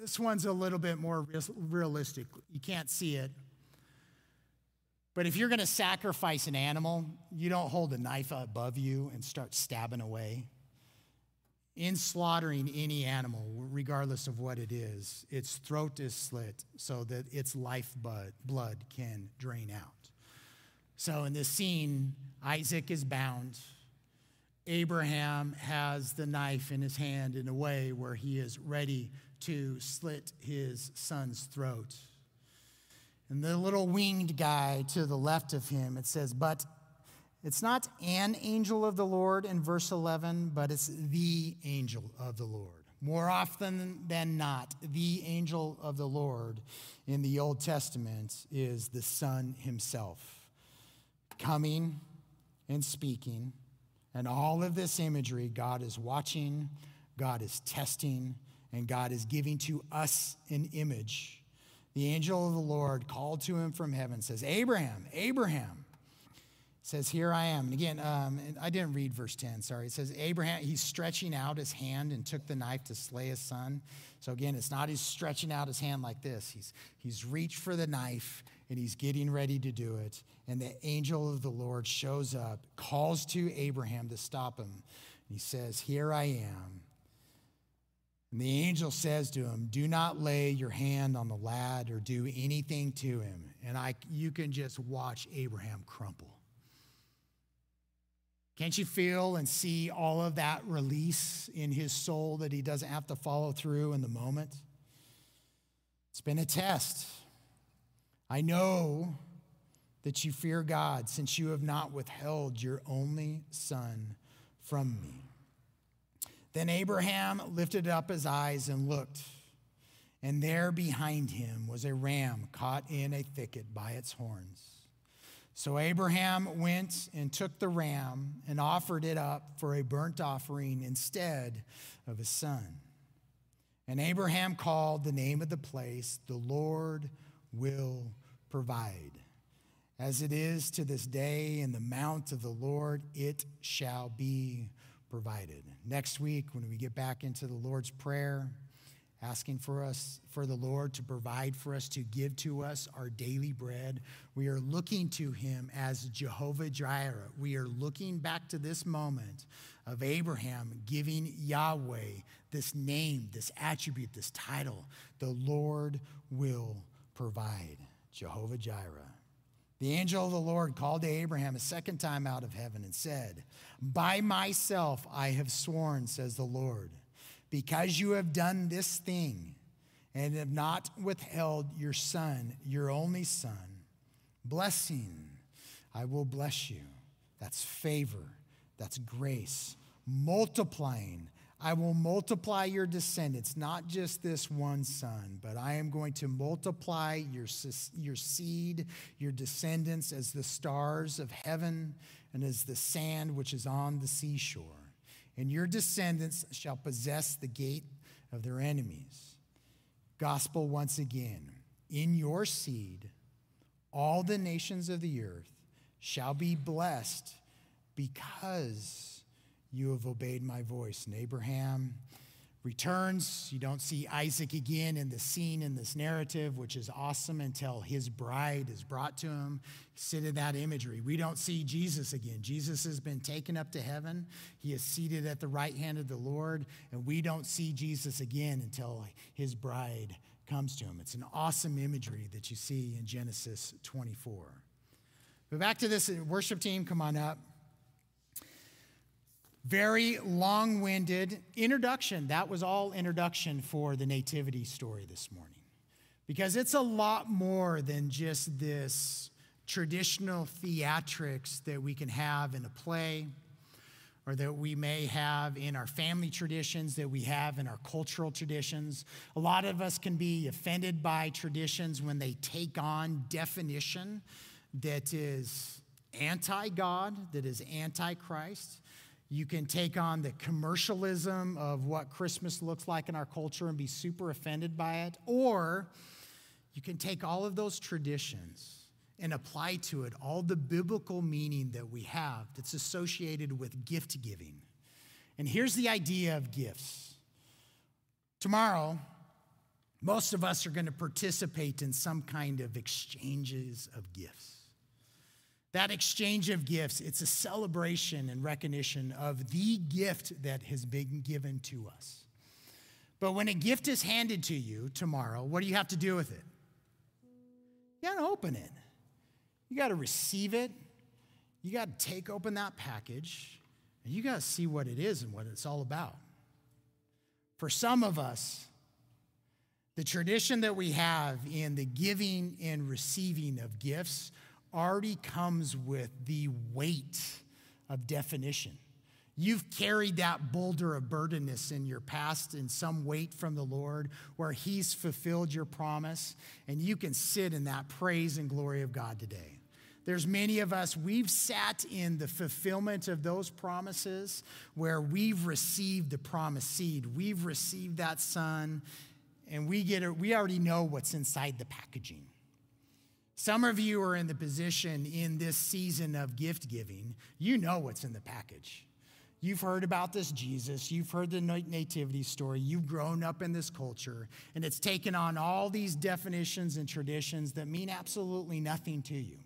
Speaker 1: This one's a little bit more realistic. You can't see it. But if you're going to sacrifice an animal, you don't hold a knife above you and start stabbing away in slaughtering any animal, regardless of what it is, its throat is slit so that its life blood can drain out. So in this scene, Isaac is bound. Abraham has the knife in his hand in a way where he is ready to slit his son's throat. And the little winged guy to the left of him, it says, But it's not an angel of the Lord in verse 11, but it's the angel of the Lord. More often than not, the angel of the Lord in the Old Testament is the Son himself coming and speaking. And all of this imagery, God is watching, God is testing, and God is giving to us an image. The angel of the Lord called to him from heaven says, Abraham, Abraham says, Here I am. And again, um, I didn't read verse 10, sorry. It says, Abraham, he's stretching out his hand and took the knife to slay his son. So again, it's not he's stretching out his hand like this. He's, he's reached for the knife and he's getting ready to do it. And the angel of the Lord shows up, calls to Abraham to stop him. And He says, Here I am. And the angel says to him, Do not lay your hand on the lad or do anything to him. And I, you can just watch Abraham crumple. Can't you feel and see all of that release in his soul that he doesn't have to follow through in the moment? It's been a test. I know that you fear God since you have not withheld your only son from me. Then Abraham lifted up his eyes and looked, and there behind him was a ram caught in a thicket by its horns. So Abraham went and took the ram and offered it up for a burnt offering instead of his son. And Abraham called the name of the place, The Lord Will Provide. As it is to this day in the mount of the Lord, it shall be provided. Next week, when we get back into the Lord's Prayer, asking for us, for the Lord to provide for us, to give to us our daily bread. We are looking to him as Jehovah Jireh. We are looking back to this moment of Abraham giving Yahweh this name, this attribute, this title. The Lord will provide. Jehovah Jireh.
Speaker 2: The angel of the Lord called to Abraham a second time out of heaven and said, By myself I have sworn, says the Lord, because you have done this thing and have not withheld your son, your only son, blessing, I will bless you. That's favor, that's grace, multiplying. I will multiply your descendants, not just this one son, but I am going to multiply your, your seed, your descendants, as the stars of heaven and as the sand which is on the seashore. And your descendants shall possess the gate of their enemies. Gospel once again. In your seed, all the nations of the earth shall be blessed because you have obeyed my voice. And Abraham returns. You don't see Isaac again in the scene in this narrative, which is awesome until his bride is brought to him. Sit in that imagery. We don't see Jesus again. Jesus has been taken up to heaven. He is seated at the right hand of the Lord, and we don't see Jesus again until his bride comes to him. It's an awesome imagery that you see in Genesis 24. But back to this worship team, come on up very long winded introduction. That was all introduction for the Nativity story this morning. Because it's a lot more than just this traditional theatrics that we can have in a play or that we may have in our family traditions, that we have in our cultural traditions. A lot of us can be offended by traditions when they take on definition that is anti God, that is anti Christ. You can take on the commercialism of what Christmas looks like in our culture and be super offended by it. Or you can take all of those traditions and apply to it all the biblical meaning that we have that's associated with gift giving. And here's the idea of gifts. Tomorrow, most of us are going to participate in some kind of exchanges of gifts. That exchange of gifts, it's a celebration and recognition of the gift that has been given to us. But when a gift is handed to you tomorrow, what do you have to do with it? You got to open it. You got to receive it. You got to take open that package and you got to see what it is and what it's all about. For some of us, the tradition that we have in the giving and receiving of gifts already comes with the weight of definition. You've carried that boulder of burdenness in your past in some weight from the Lord where He's fulfilled your promise, and you can sit in that praise and glory of God today. There's many of us, we've sat in the fulfillment of those promises where we've received the promised seed. We've received that son, and we get it, we already know what's inside the packaging. Some of you are in the position in this season of gift giving, you know what's in the package. You've heard about this Jesus. You've heard the nativity story. You've grown up in this culture, and it's taken on all these definitions and traditions that mean absolutely nothing to you.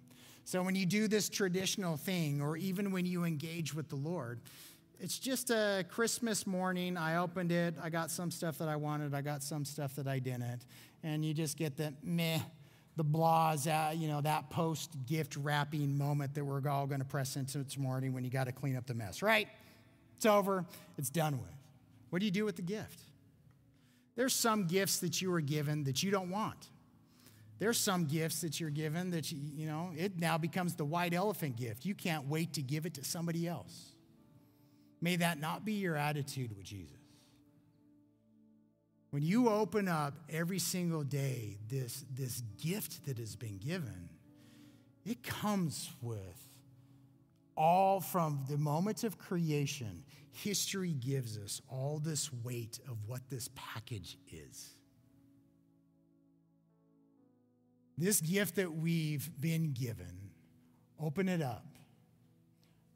Speaker 2: So when you do this traditional thing, or even when you engage with the Lord, it's just a Christmas morning. I opened it. I got some stuff that I wanted. I got some stuff that I didn't. And you just get that meh the blahs, uh, you know, that post gift wrapping moment that we're all going to press into this morning when you got to clean up the mess, right? It's over, it's done with. What do you do with the gift? There's some gifts that you were given that you don't want. There's some gifts that you're given that, you, you know, it now becomes the white elephant gift. You can't wait to give it to somebody else. May that not be your attitude with Jesus. When you open up every single day this, this gift that has been given, it comes with all from the moment of creation. History gives us all this weight of what this package is. This gift that we've been given, open it up,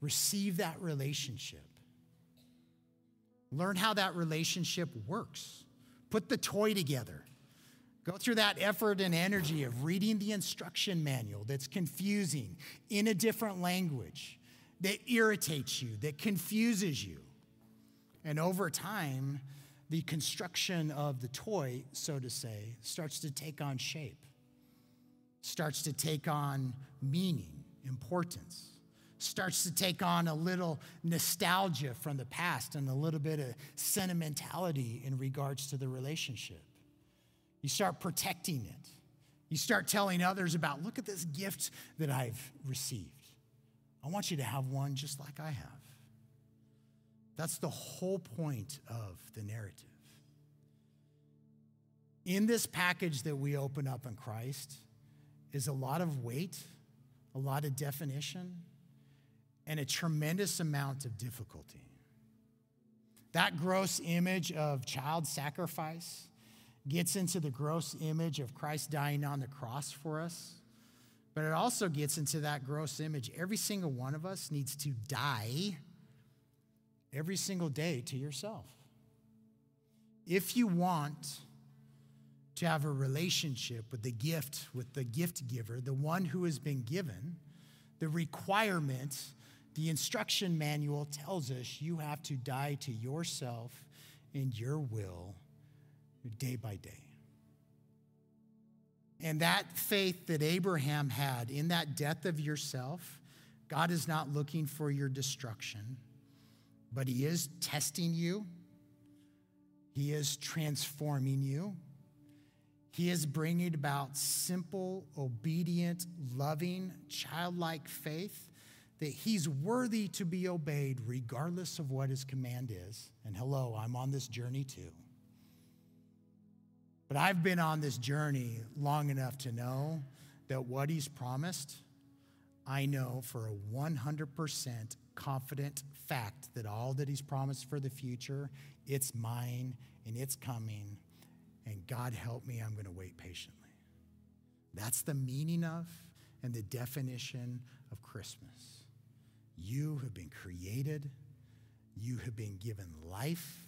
Speaker 2: receive that relationship, learn how that relationship works. Put the toy together. Go through that effort and energy of reading the instruction manual that's confusing in a different language, that irritates you, that confuses you. And over time, the construction of the toy, so to say, starts to take on shape. starts to take on meaning, importance, starts to take on a little nostalgia from the past and a little bit of sentimentality in regards to the relationship. You start protecting it. You start telling others about, look at this gift that I've received. I want you to have one just like I have. That's the whole point of the narrative. In this package that we open up in Christ is a lot of weight, a lot of definition, and a tremendous amount of difficulty. That gross image of child sacrifice gets into the gross image of Christ dying on the cross for us, but it also gets into that gross image. Every single one of us needs to die every single day to yourself. If you want to have a relationship with the gift, with the gift giver, the one who has been given, the requirement, the instruction manual tells us you have to die to yourself and your will day by day. And that faith that Abraham had in that death of yourself, God is not looking for your destruction, but He is testing you, He is transforming you. He is bringing about simple, obedient, loving, childlike faith that he's worthy to be obeyed regardless of what his command is. And hello, I'm on this journey too. But I've been on this journey long enough to know that what he's promised, I know for a 100% confident fact that all that he's promised for the future, it's mine and it's coming. And God help me, I'm going to wait patiently. That's the meaning of and the definition of Christmas. You have been created, you have been given life,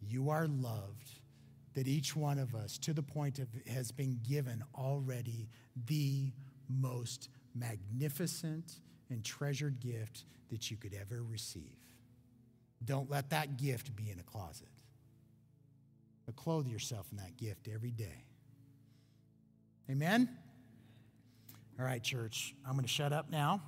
Speaker 2: you are loved that each one of us, to the point of, has been given already the most magnificent and treasured gift that you could ever receive. Don't let that gift be in a closet, but clothe yourself in that gift every day. Amen? All right, church, I'm going to shut up now.